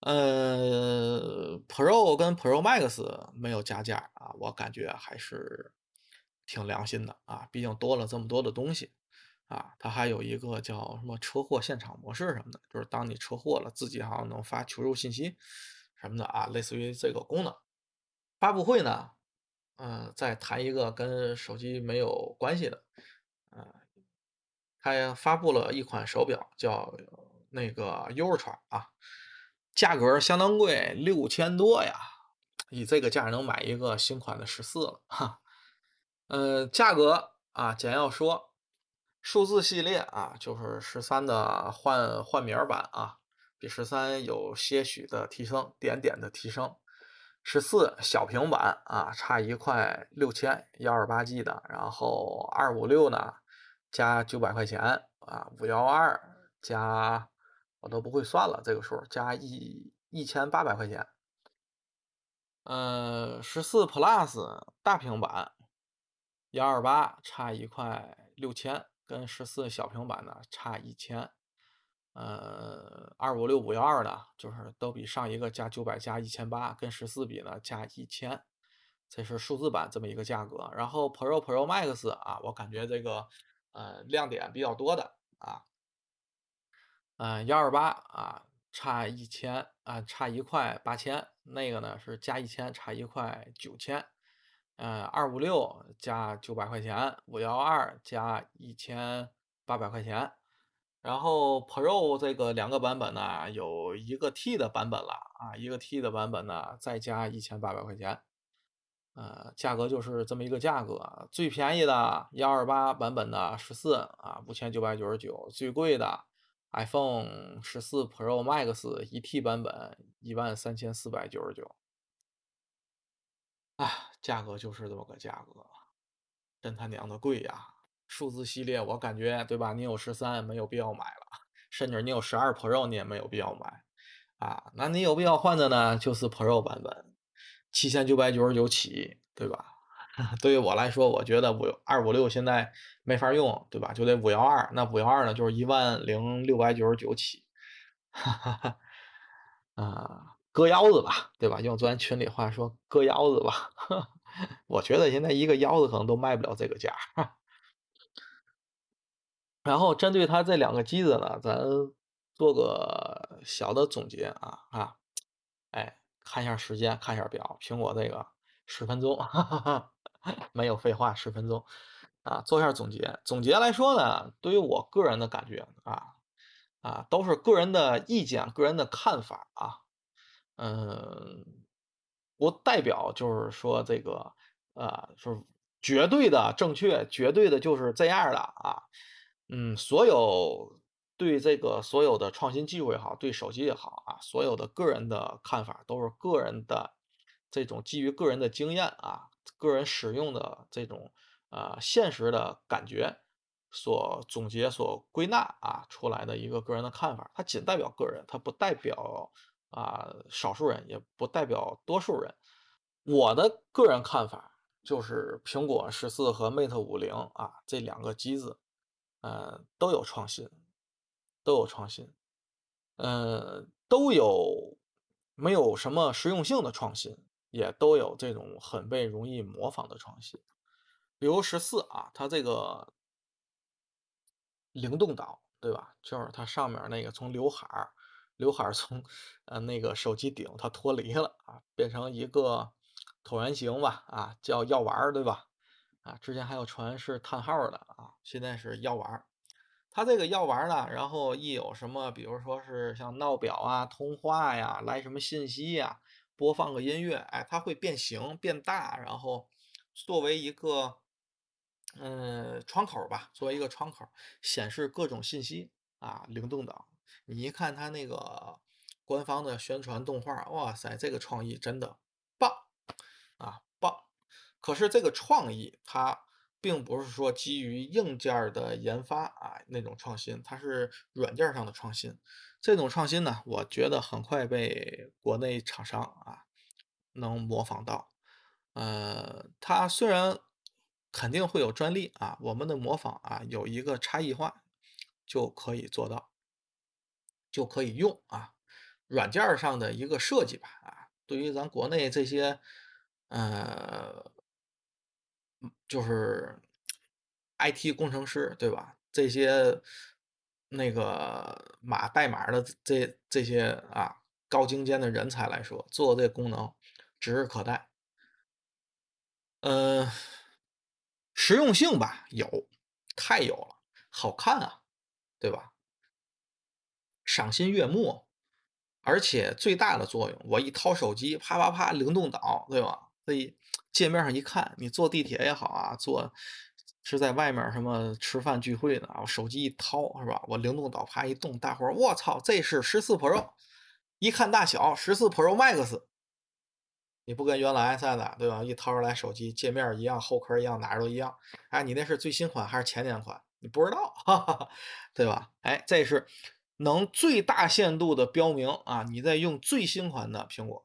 呃，Pro 跟 Pro Max 没有加价啊，我感觉还是挺良心的啊，毕竟多了这么多的东西。啊，它还有一个叫什么车祸现场模式什么的，就是当你车祸了，自己好像能发求助信息什么的啊，类似于这个功能。发布会呢，嗯，再谈一个跟手机没有关系的，呃，它发布了一款手表，叫那个 Ultra 啊，价格相当贵，六千多呀，以这个价能买一个新款的十四了哈。呃，价格啊，简要说，数字系列啊，就是十三的换换名版啊，比十三有些许的提升，点点的提升。十四小平板啊，差一块六千，幺二八 G 的，然后二五六呢，加九百块钱啊，五幺二加我都不会算了这个数，加一一千八百块钱。呃，十四 Plus 大平板。幺二八差一块六千，跟十四小平板呢差一千，呃，二五六五幺二呢，就是都比上一个加九百加一千八，跟十四比呢加一千，这是数字版这么一个价格。然后 Pro Pro Max 啊，我感觉这个呃亮点比较多的啊，嗯，幺二八啊差一千啊差一块八千，那个呢是加一千差一块九千。嗯，二五六加九百块钱，五幺二加一千八百块钱，然后 Pro 这个两个版本呢，有一个 T 的版本了啊，一个 T 的版本呢再加一千八百块钱，呃，价格就是这么一个价格，最便宜的幺二八版本的十四啊，五千九百九十九，最贵的 iPhone 十四 Pro Max 一 T 版本一万三千四百九十九。啊，价格就是这么个价格，真他娘的贵呀！数字系列我感觉，对吧？你有十三没有必要买了，甚至你有十二 Pro 你也没有必要买啊。那你有必要换的呢？就是 Pro 版本，七千九百九十九起，对吧？对于我来说，我觉得五二五六现在没法用，对吧？就得五幺二，那五幺二呢，就是一万零六百九十九起，哈哈哈，啊。割腰子吧，对吧？用咱群里话说，割腰子吧。我觉得现在一个腰子可能都卖不了这个价。然后针对它这两个机子呢，咱做个小的总结啊啊！哎，看一下时间，看一下表，苹果这个十分钟，没有废话，十分钟啊，做一下总结。总结来说呢，对于我个人的感觉啊啊，都是个人的意见，个人的看法啊。嗯，不代表就是说这个，呃，是绝对的正确，绝对的就是这样的啊。嗯，所有对这个所有的创新技术也好，对手机也好啊，所有的个人的看法都是个人的这种基于个人的经验啊，个人使用的这种呃现实的感觉所总结、所归纳啊出来的一个个人的看法，它仅代表个人，它不代表。啊，少数人也不代表多数人。我的个人看法就是，苹果十四和 Mate 五零啊这两个机子，呃，都有创新，都有创新，呃，都有没有什么实用性的创新，也都有这种很被容易模仿的创新。比如十四啊，它这个灵动岛，对吧？就是它上面那个从刘海儿。刘海从呃那个手机顶它脱离了啊，变成一个椭圆形吧啊，叫药丸儿对吧？啊，之前还有传是叹号的啊，现在是药丸儿。它这个药丸儿呢，然后一有什么，比如说是像闹表啊、通话呀、来什么信息呀、播放个音乐，哎，它会变形变大，然后作为一个嗯窗口吧，作为一个窗口显示各种信息啊，灵动岛。你一看它那个官方的宣传动画，哇塞，这个创意真的棒啊棒！可是这个创意它并不是说基于硬件的研发啊那种创新，它是软件上的创新。这种创新呢，我觉得很快被国内厂商啊能模仿到。呃，它虽然肯定会有专利啊，我们的模仿啊有一个差异化就可以做到。就可以用啊，软件上的一个设计吧啊，对于咱国内这些，呃，就是 IT 工程师对吧？这些那个码代码的这这些啊高精尖的人才来说，做这功能指日可待。嗯，实用性吧有，太有了。好看啊，对吧？赏心悦目，而且最大的作用，我一掏手机，啪啪啪，灵动岛，对吧？所以界面上一看，你坐地铁也好啊，坐是在外面什么吃饭聚会呢？我手机一掏，是吧？我灵动岛啪一动，大伙儿我操，这是十四 Pro，一看大小，十四 Pro Max，你不跟原来似的，对吧？一掏出来手机，界面一样，后壳一样，哪都一样。哎，你那是最新款还是前年款？你不知道，哈哈，对吧？哎，这是。能最大限度的标明啊，你在用最新款的苹果，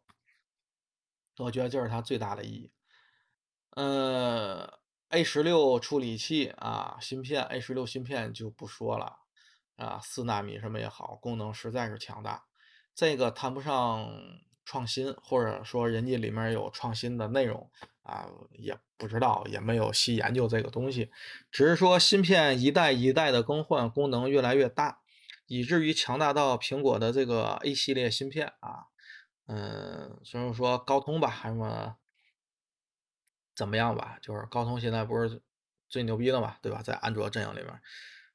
我觉得这是它最大的意义。呃，A 十六处理器啊，芯片 A 十六芯片就不说了啊，四纳米什么也好，功能实在是强大。这个谈不上创新，或者说人家里面有创新的内容啊，也不知道，也没有细研究这个东西，只是说芯片一代一代的更换，功能越来越大。以至于强大到苹果的这个 A 系列芯片啊，嗯，所以说高通吧，还什么怎么样吧，就是高通现在不是最牛逼的嘛，对吧？在安卓阵营里面，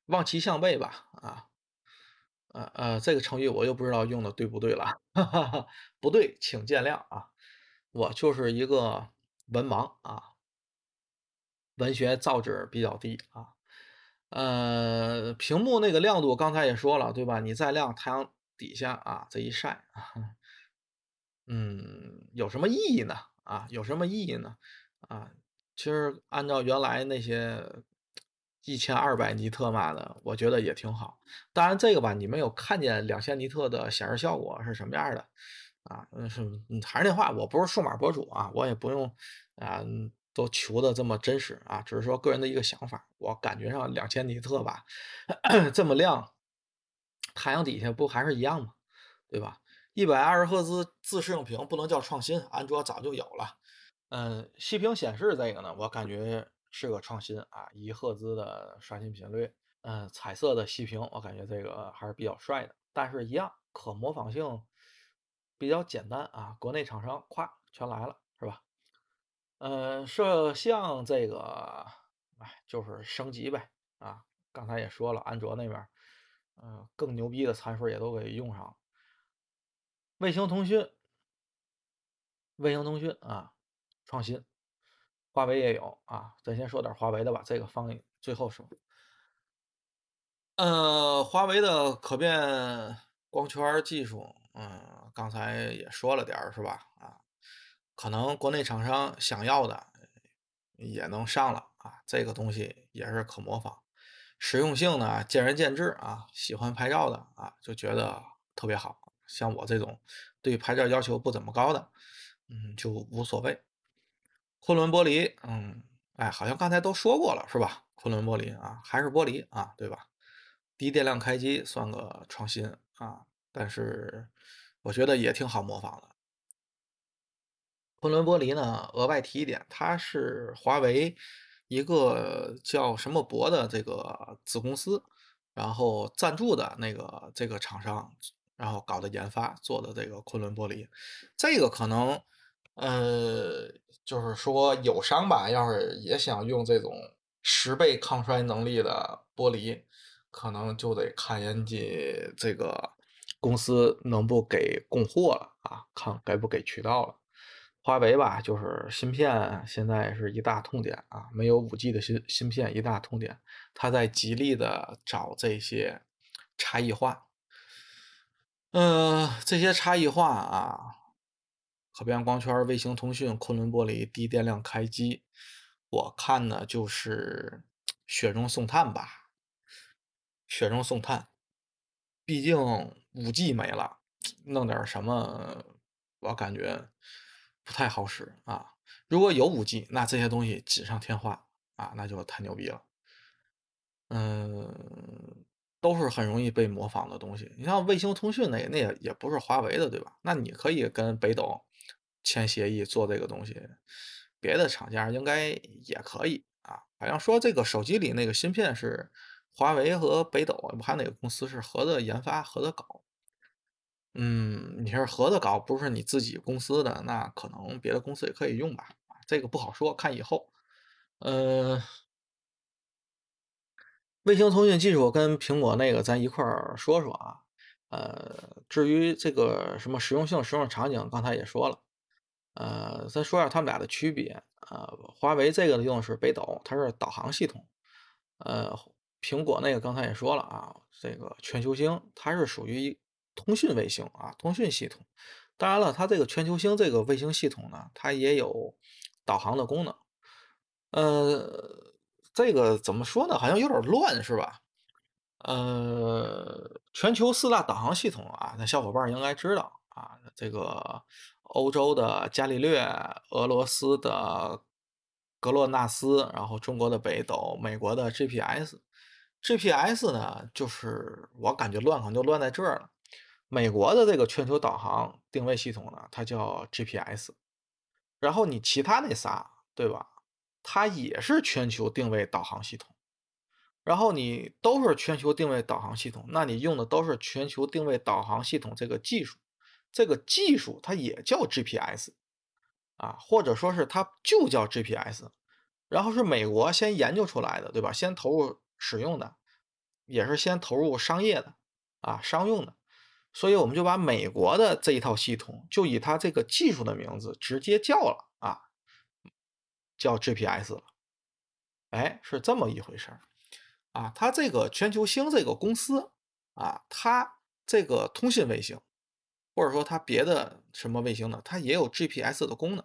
望其项背吧，啊，呃呃，这个成语我又不知道用的对不对了，哈哈哈，不对，请见谅啊，我就是一个文盲啊，文学造诣比较低啊。呃，屏幕那个亮度刚才也说了，对吧？你再亮，太阳底下啊，这一晒啊，嗯，有什么意义呢？啊，有什么意义呢？啊，其实按照原来那些一千二百尼特嘛的，我觉得也挺好。当然这个吧，你没有看见两千尼特的显示效果是什么样的啊？嗯，是，还是那话，我不是数码博主啊，我也不用啊。都求的这么真实啊，只是说个人的一个想法。我感觉上两千尼特吧，这么亮，太阳底下不还是一样吗？对吧？一百二十赫兹自适应屏不能叫创新，安卓早就有了。嗯，息屏显示这个呢，我感觉是个创新啊，一赫兹的刷新频率，嗯，彩色的息屏，我感觉这个还是比较帅的。但是，一样可模仿性比较简单啊，国内厂商咵全来了，呃，摄像这个，哎，就是升级呗，啊，刚才也说了，安卓那边，嗯，更牛逼的参数也都给用上了。卫星通讯，卫星通讯啊，创新，华为也有啊，咱先说点华为的吧，这个放最后说。呃，华为的可变光圈技术，嗯，刚才也说了点儿，是吧？啊。可能国内厂商想要的也能上了啊，这个东西也是可模仿，实用性呢见仁见智啊。喜欢拍照的啊就觉得特别好，像我这种对拍照要求不怎么高的，嗯就无所谓。昆仑玻璃，嗯，哎，好像刚才都说过了是吧？昆仑玻璃啊，还是玻璃啊，对吧？低电量开机算个创新啊，但是我觉得也挺好模仿的。昆仑玻璃呢，额外提一点，它是华为一个叫什么博的这个子公司，然后赞助的那个这个厂商，然后搞的研发做的这个昆仑玻璃，这个可能，呃，就是说友商吧，要是也想用这种十倍抗摔能力的玻璃，可能就得看人家这个公司能不给供货了啊，看给不给渠道了。华为吧，就是芯片现在是一大痛点啊，没有五 G 的芯芯片一大痛点，它在极力的找这些差异化，呃，这些差异化啊，可变光圈、卫星通讯、昆仑玻璃、低电量开机，我看呢就是雪中送炭吧，雪中送炭，毕竟五 G 没了，弄点什么，我感觉。不太好使啊！如果有五 G，那这些东西锦上添花啊，那就太牛逼了。嗯，都是很容易被模仿的东西。你像卫星通讯那那也也不是华为的，对吧？那你可以跟北斗签协议做这个东西，别的厂家应该也可以啊。好像说这个手机里那个芯片是华为和北斗，不还哪个公司是合着研发、合着搞。嗯，你是合着搞，不是你自己公司的，那可能别的公司也可以用吧，这个不好说，看以后。呃，卫星通讯技术跟苹果那个咱一块儿说说啊。呃，至于这个什么实用性、实用场景，刚才也说了。呃，再说下他们俩的区别。呃，华为这个用的是北斗，它是导航系统。呃，苹果那个刚才也说了啊，这个全球星它是属于通讯卫星啊，通讯系统。当然了，它这个全球星这个卫星系统呢，它也有导航的功能。呃，这个怎么说呢？好像有点乱，是吧？呃，全球四大导航系统啊，那小伙伴应该知道啊，这个欧洲的伽利略，俄罗斯的格洛纳斯，然后中国的北斗，美国的 GPS。GPS 呢，就是我感觉乱可能就乱在这儿了。美国的这个全球导航定位系统呢，它叫 GPS，然后你其他那仨，对吧？它也是全球定位导航系统。然后你都是全球定位导航系统，那你用的都是全球定位导航系统这个技术，这个技术它也叫 GPS，啊，或者说是它就叫 GPS，然后是美国先研究出来的，对吧？先投入使用的，也是先投入商业的，啊，商用的，所以我们就把美国的这一套系统，就以它这个技术的名字直接叫了啊，叫 GPS 了，哎，是这么一回事儿。啊，它这个全球星这个公司啊，它这个通信卫星，或者说它别的什么卫星呢，它也有 GPS 的功能。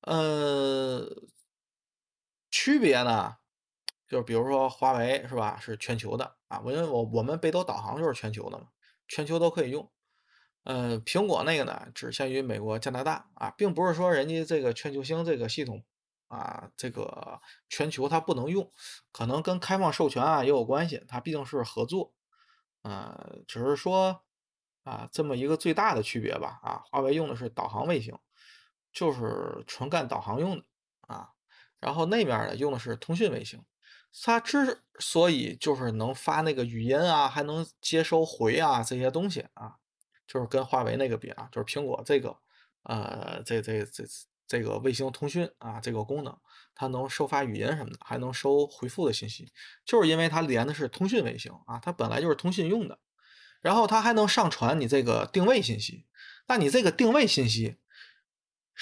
呃，区别呢，就是比如说华为是吧，是全球的啊，因为我我们北斗导航就是全球的嘛，全球都可以用。呃，苹果那个呢，只限于美国、加拿大啊，并不是说人家这个全球星这个系统。啊，这个全球它不能用，可能跟开放授权啊也有关系。它毕竟是合作，呃，只是说啊这么一个最大的区别吧。啊，华为用的是导航卫星，就是纯干导航用的啊。然后那面呢用的是通讯卫星，它之所以就是能发那个语音啊，还能接收回啊这些东西啊，就是跟华为那个比啊，就是苹果这个，呃，这这这。这个卫星通讯啊，这个功能它能收发语音什么的，还能收回复的信息，就是因为它连的是通讯卫星啊，它本来就是通讯用的，然后它还能上传你这个定位信息。那你这个定位信息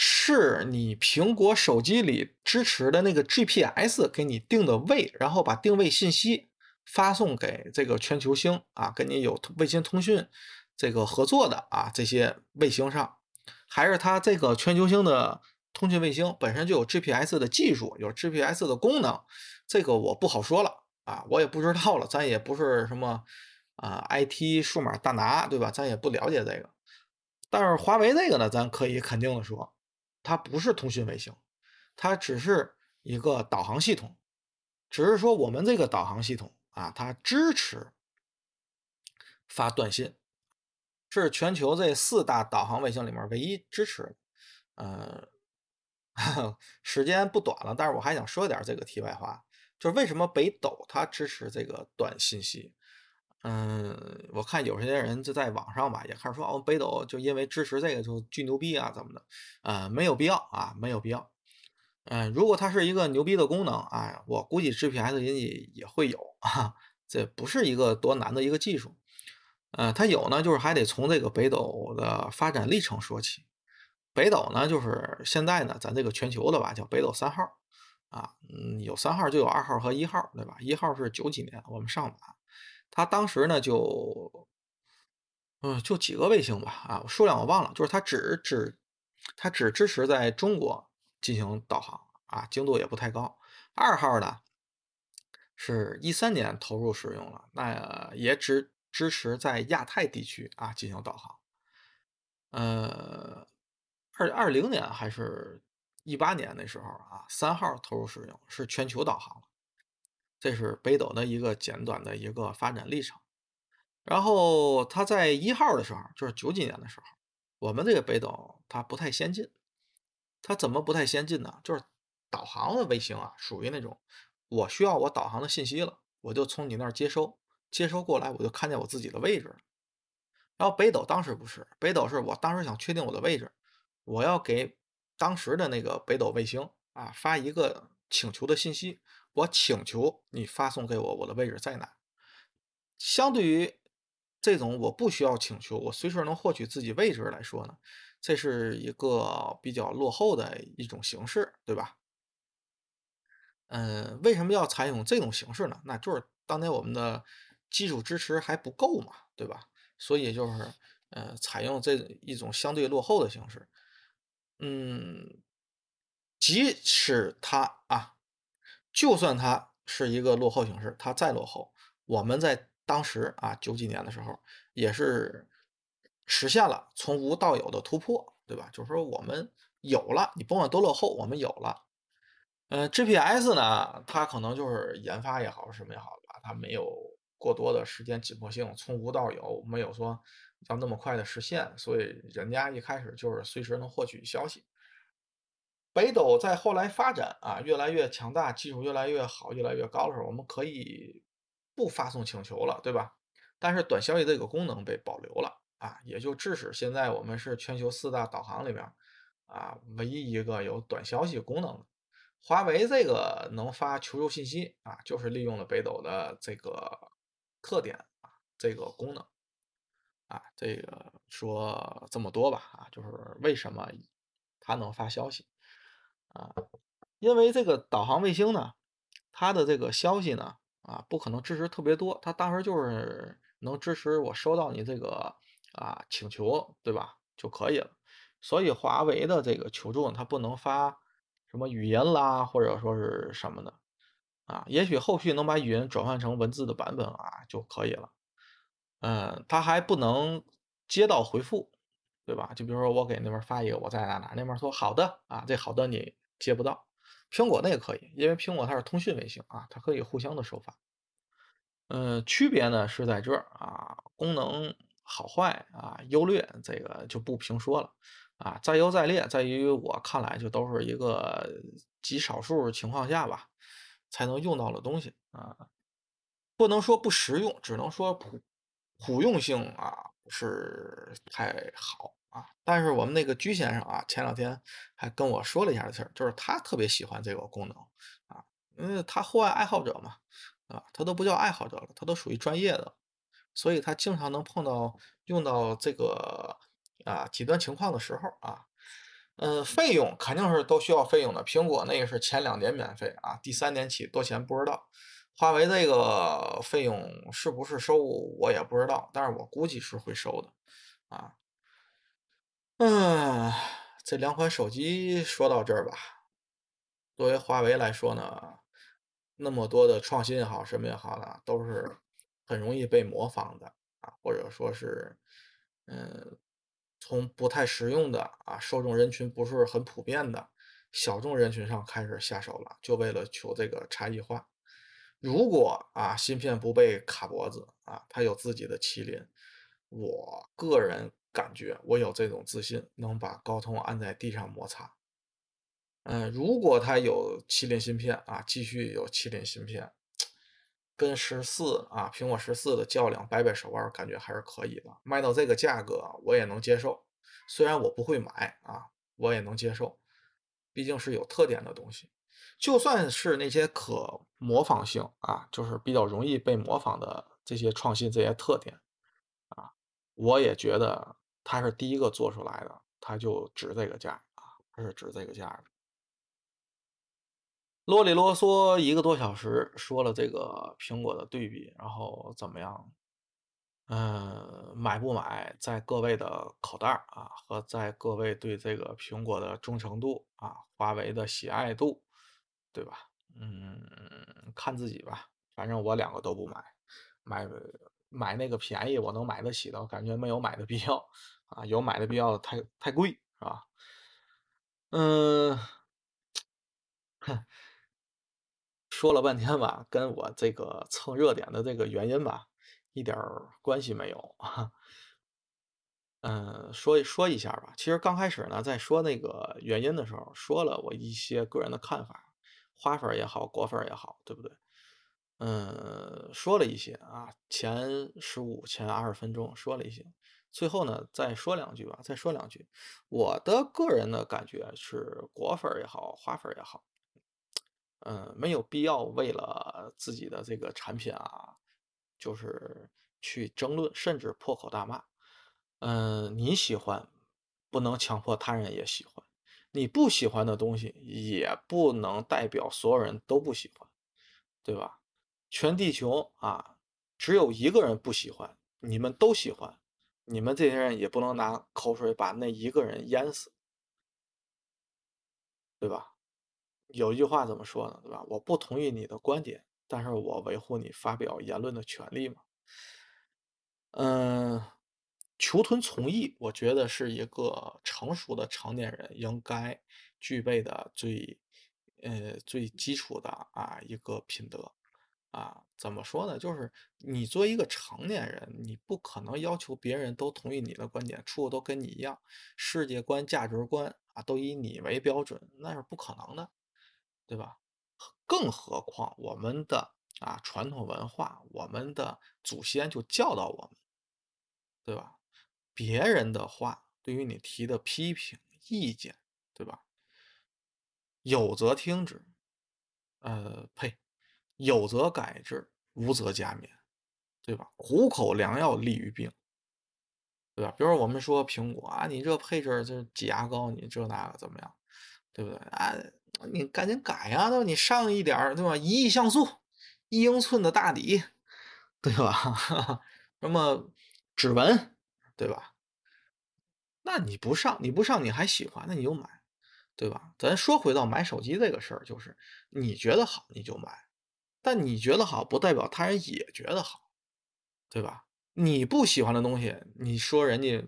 是你苹果手机里支持的那个 GPS 给你定的位，然后把定位信息发送给这个全球星啊，跟你有卫星通讯这个合作的啊这些卫星上，还是它这个全球星的。通讯卫星本身就有 GPS 的技术，有 GPS 的功能，这个我不好说了啊，我也不知道了，咱也不是什么啊 IT 数码大拿，对吧？咱也不了解这个。但是华为这个呢，咱可以肯定的说，它不是通讯卫星，它只是一个导航系统，只是说我们这个导航系统啊，它支持发短信，是全球这四大导航卫星里面唯一支持，呃。时间不短了，但是我还想说点这个题外话，就是为什么北斗它支持这个短信息？嗯，我看有些人就在网上吧，也开始说哦，北斗就因为支持这个就巨牛逼啊，怎么的？啊，没有必要啊，没有必要。嗯，如果它是一个牛逼的功能啊，我估计 GPS 人家也会有啊，这不是一个多难的一个技术。嗯，它有呢，就是还得从这个北斗的发展历程说起。北斗呢，就是现在呢，咱这个全球的吧，叫北斗三号，啊，嗯，有三号就有二号和一号，对吧？一号是九几年我们上的，它当时呢就，嗯，就几个卫星吧，啊，数量我忘了，就是它只只，它只支持在中国进行导航，啊，精度也不太高。二号呢，是一三年投入使用了，那也只支持在亚太地区啊进行导航，呃。二二零年还是一八年那时候啊，三号投入使用是全球导航这是北斗的一个简短的一个发展历程。然后它在一号的时候，就是九几年的时候，我们这个北斗它不太先进。它怎么不太先进呢？就是导航的卫星啊，属于那种我需要我导航的信息了，我就从你那儿接收，接收过来我就看见我自己的位置。然后北斗当时不是，北斗是我当时想确定我的位置。我要给当时的那个北斗卫星啊发一个请求的信息，我请求你发送给我我的位置在哪。相对于这种我不需要请求，我随时能获取自己位置来说呢，这是一个比较落后的一种形式，对吧？嗯，为什么要采用这种形式呢？那就是当年我们的基础支持还不够嘛，对吧？所以就是，呃，采用这一种相对落后的形式。嗯，即使它啊，就算它是一个落后形式，它再落后，我们在当时啊九几年的时候，也是实现了从无到有的突破，对吧？就是说我们有了，你甭管多落后，我们有了。呃，GPS 呢，它可能就是研发也好，什么也好吧，它没有过多的时间紧迫性，从无到有，没有说要那么快的实现，所以人家一开始就是随时能获取消息。北斗在后来发展啊，越来越强大，技术越来越好，越来越高的时候，我们可以不发送请求了，对吧？但是短消息这个功能被保留了啊，也就致使现在我们是全球四大导航里边啊唯一一个有短消息功能的。华为这个能发求救信息啊，就是利用了北斗的这个特点啊，这个功能啊，这个说这么多吧啊，就是为什么它能发消息啊？因为这个导航卫星呢，它的这个消息呢啊，不可能支持特别多，它当时就是能支持我收到你这个啊请求，对吧？就可以了。所以华为的这个求助，它不能发。什么语音啦，或者说是什么的啊？也许后续能把语音转换成文字的版本啊就可以了。嗯，它还不能接到回复，对吧？就比如说我给那边发一个我在哪哪，那边说好的啊，这好的你接不到。苹果那个可以，因为苹果它是通讯卫星啊，它可以互相的收发。嗯，区别呢是在这儿啊，功能好坏啊优劣这个就不评说了。啊，再优再劣，在于我看来，就都是一个极少数情况下吧，才能用到的东西啊，不能说不实用，只能说普普用性啊是太好啊。但是我们那个居先生啊，前两天还跟我说了一下这事儿，就是他特别喜欢这个功能啊，因为他户外爱好者嘛，啊，他都不叫爱好者了，他都属于专业的，所以他经常能碰到用到这个。啊，极端情况的时候啊，嗯，费用肯定是都需要费用的。苹果那个是前两年免费啊，第三年起多钱不知道。华为这个费用是不是收我也不知道，但是我估计是会收的啊。嗯，这两款手机说到这儿吧，作为华为来说呢，那么多的创新也好，什么也好呢，都是很容易被模仿的啊，或者说是，嗯。从不太实用的啊，受众人群不是很普遍的小众人群上开始下手了，就为了求这个差异化。如果啊芯片不被卡脖子啊，它有自己的麒麟，我个人感觉我有这种自信，能把高通按在地上摩擦。嗯，如果它有麒麟芯片啊，继续有麒麟芯片。跟十四啊，苹果十四的较量，掰掰手腕，感觉还是可以的。卖到这个价格，我也能接受。虽然我不会买啊，我也能接受。毕竟是有特点的东西。就算是那些可模仿性啊，就是比较容易被模仿的这些创新、这些特点啊，我也觉得它是第一个做出来的，它就值这个价啊，它是值这个价的。啰里啰嗦一个多小时，说了这个苹果的对比，然后怎么样？嗯，买不买在各位的口袋啊，和在各位对这个苹果的忠诚度啊，华为的喜爱度，对吧？嗯，看自己吧。反正我两个都不买，买买那个便宜我能买得起的，感觉没有买的必要啊，有买的必要太太贵，是吧？嗯，哼。说了半天吧，跟我这个蹭热点的这个原因吧，一点关系没有。嗯，说一说一下吧。其实刚开始呢，在说那个原因的时候，说了我一些个人的看法，花粉也好，果粉也好，对不对？嗯，说了一些啊，前十五、前二十分钟说了一些，最后呢，再说两句吧，再说两句。我的个人的感觉是，果粉也好，花粉也好。嗯，没有必要为了自己的这个产品啊，就是去争论，甚至破口大骂。嗯，你喜欢，不能强迫他人也喜欢；你不喜欢的东西，也不能代表所有人都不喜欢，对吧？全地球啊，只有一个人不喜欢，你们都喜欢，你们这些人也不能拿口水把那一个人淹死，对吧？有一句话怎么说呢？对吧？我不同意你的观点，但是我维护你发表言论的权利嘛。嗯，求同存异，我觉得是一个成熟的成年人应该具备的最，呃，最基础的啊一个品德。啊，怎么说呢？就是你作为一个成年人，你不可能要求别人都同意你的观点，处处都跟你一样，世界观、价值观啊都以你为标准，那是不可能的。对吧？更何况我们的啊传统文化，我们的祖先就教导我们，对吧？别人的话对于你提的批评意见，对吧？有则听之，呃，呸，有则改之，无则加勉，对吧？苦口良药利于病，对吧？比如我们说苹果啊，你这配置这挤牙膏，你这那个怎么样？对不对啊？你赶紧改呀，对吧？你上一点，对吧？一亿像素，一英寸的大底，对吧？什么指纹，对吧？那你不上，你不上，你还喜欢，那你就买，对吧？咱说回到买手机这个事儿，就是你觉得好你就买，但你觉得好不代表他人也觉得好，对吧？你不喜欢的东西，你说人家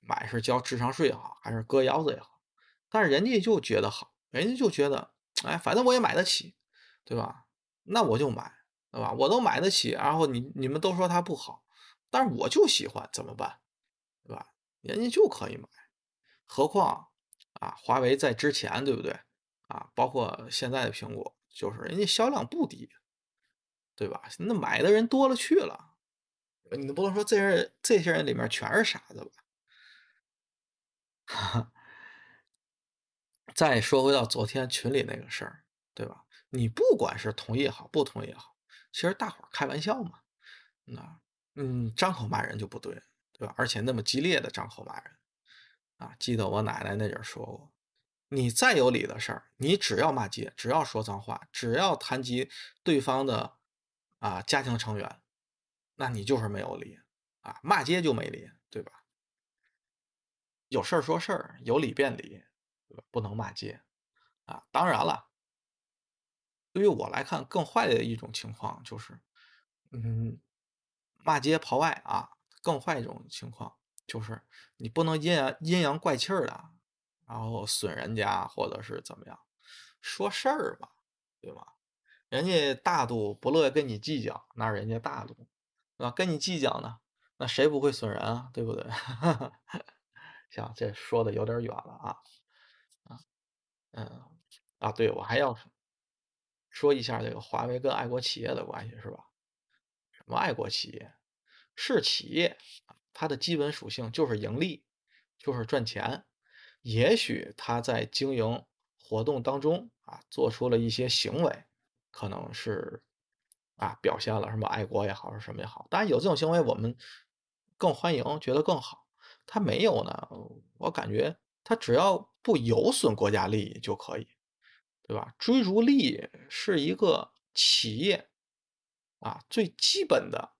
买是交智商税也好，还是割腰子也好，但是人家就觉得好。人家就觉得，哎，反正我也买得起，对吧？那我就买，对吧？我都买得起，然后你你们都说它不好，但是我就喜欢，怎么办？对吧？人家就可以买，何况啊，华为在之前，对不对？啊，包括现在的苹果，就是人家销量不低，对吧？那买的人多了去了，你不能说这人这些人里面全是傻子吧？哈哈。再说回到昨天群里那个事儿，对吧？你不管是同意也好，不同意也好，其实大伙儿开玩笑嘛。那，嗯，张口骂人就不对，对吧？而且那么激烈的张口骂人，啊，记得我奶奶那阵说过，你再有理的事儿，你只要骂街，只要说脏话，只要谈及对方的啊家庭成员，那你就是没有理啊，骂街就没理，对吧？有事儿说事儿，有理辩理。不能骂街啊！当然了，对于我来看，更坏的一种情况就是，嗯，骂街跑外啊。更坏一种情况就是，你不能阴阳阴阳怪气儿的，然后损人家或者是怎么样，说事儿吧，对吧？人家大度不乐意跟你计较，那是人家大度，对吧？跟你计较呢，那谁不会损人啊？对不对？行，这说的有点远了啊。啊嗯，啊，对，我还要说一下这个华为跟爱国企业的关系，是吧？什么爱国企业？是企业，它的基本属性就是盈利，就是赚钱。也许它在经营活动当中啊，做出了一些行为，可能是啊，表现了什么爱国也好，是什么也好。当然有这种行为，我们更欢迎，觉得更好。他没有呢，我感觉。他只要不有损国家利益就可以，对吧？追逐利益是一个企业啊最基本的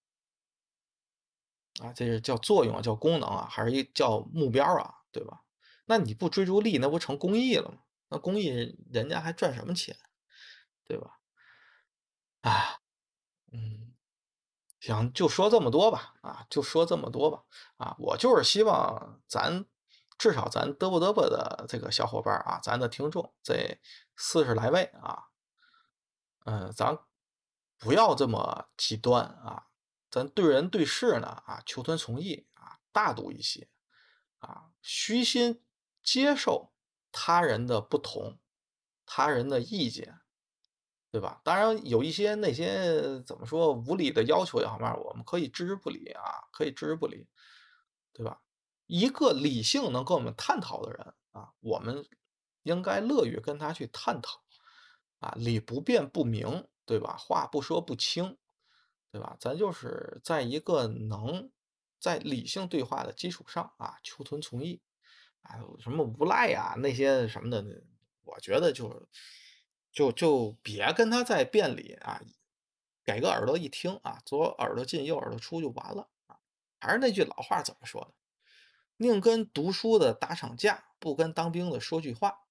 啊，这是叫作用啊，叫功能啊，还是一叫目标啊，对吧？那你不追逐利，那不成公益了吗？那公益人家还赚什么钱，对吧？啊，嗯，行，就说这么多吧，啊，就说这么多吧，啊，我就是希望咱。至少咱嘚啵嘚啵的这个小伙伴啊，咱的听众这四十来位啊，嗯，咱不要这么极端啊，咱对人对事呢啊，求同存异啊，大度一些啊，虚心接受他人的不同，他人的意见，对吧？当然有一些那些怎么说无理的要求也好嘛，我们可以置之不理啊，可以置之不理，对吧？一个理性能跟我们探讨的人啊，我们应该乐于跟他去探讨啊，理不辩不明，对吧？话不说不清，对吧？咱就是在一个能在理性对话的基础上啊，求同存异。啊，什么无赖呀那些什么的，我觉得就是就就别跟他在辩理啊，给个耳朵一听啊，左耳朵进右耳朵出就完了啊。还是那句老话怎么说的？宁跟读书的打场架，不跟当兵的说句话，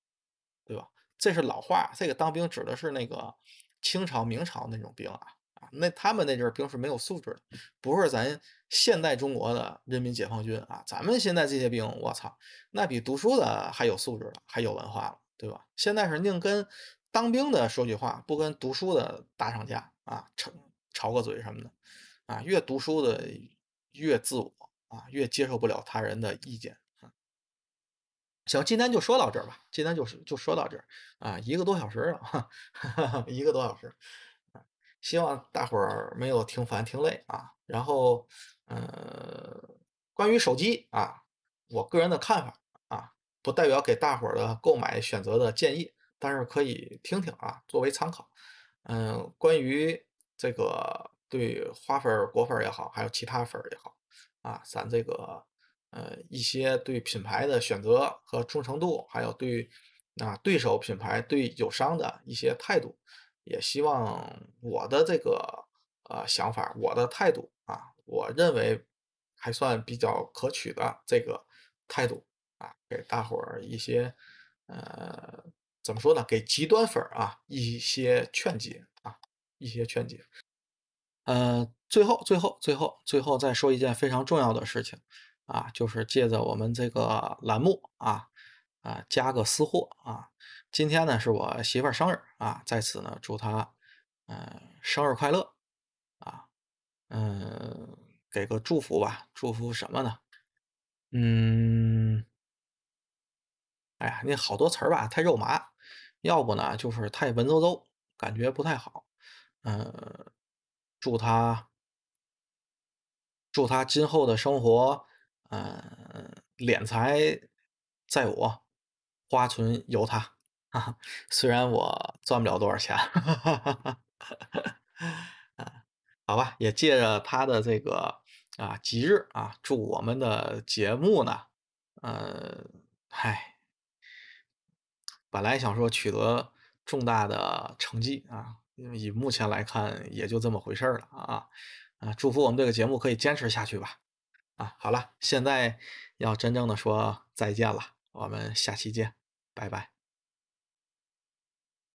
对吧？这是老话，这个当兵指的是那个清朝、明朝那种兵啊啊，那他们那阵兵是没有素质的，不是咱现代中国的人民解放军啊。咱们现在这些兵，我操，那比读书的还有素质了，还有文化了，对吧？现在是宁跟当兵的说句话，不跟读书的打场架啊，吵吵个嘴什么的啊。越读书的越自我啊，越接受不了他人的意见。行，今天就说到这儿吧。今天就是就说到这儿啊，一个多小时了，哈 哈一个多小时。希望大伙儿没有听烦听累啊。然后，呃，关于手机啊，我个人的看法啊，不代表给大伙儿的购买选择的建议，但是可以听听啊，作为参考。嗯，关于这个对花粉、果粉也好，还有其他粉也好啊，咱这个。呃，一些对品牌的选择和忠诚度，还有对啊对手品牌对友商的一些态度，也希望我的这个呃想法，我的态度啊，我认为还算比较可取的这个态度啊，给大伙儿一些呃怎么说呢？给极端粉儿啊一些劝解啊，一些劝解。呃，最后，最后，最后，最后再说一件非常重要的事情。啊，就是借着我们这个栏目啊，啊加个私货啊。今天呢是我媳妇儿生日啊，在此呢祝她嗯生日快乐啊，嗯给个祝福吧，祝福什么呢？嗯，哎呀，那好多词儿吧太肉麻，要不呢就是太文绉绉，感觉不太好。嗯，祝他祝他今后的生活。嗯，敛财在我，花存由他。虽然我赚不了多少钱，哈哈哈哈好吧，也借着他的这个啊吉日啊，祝我们的节目呢，呃，嗨，本来想说取得重大的成绩啊，以目前来看，也就这么回事了啊啊，祝福我们这个节目可以坚持下去吧。啊，好了，现在要真正的说再见了，我们下期见，拜拜。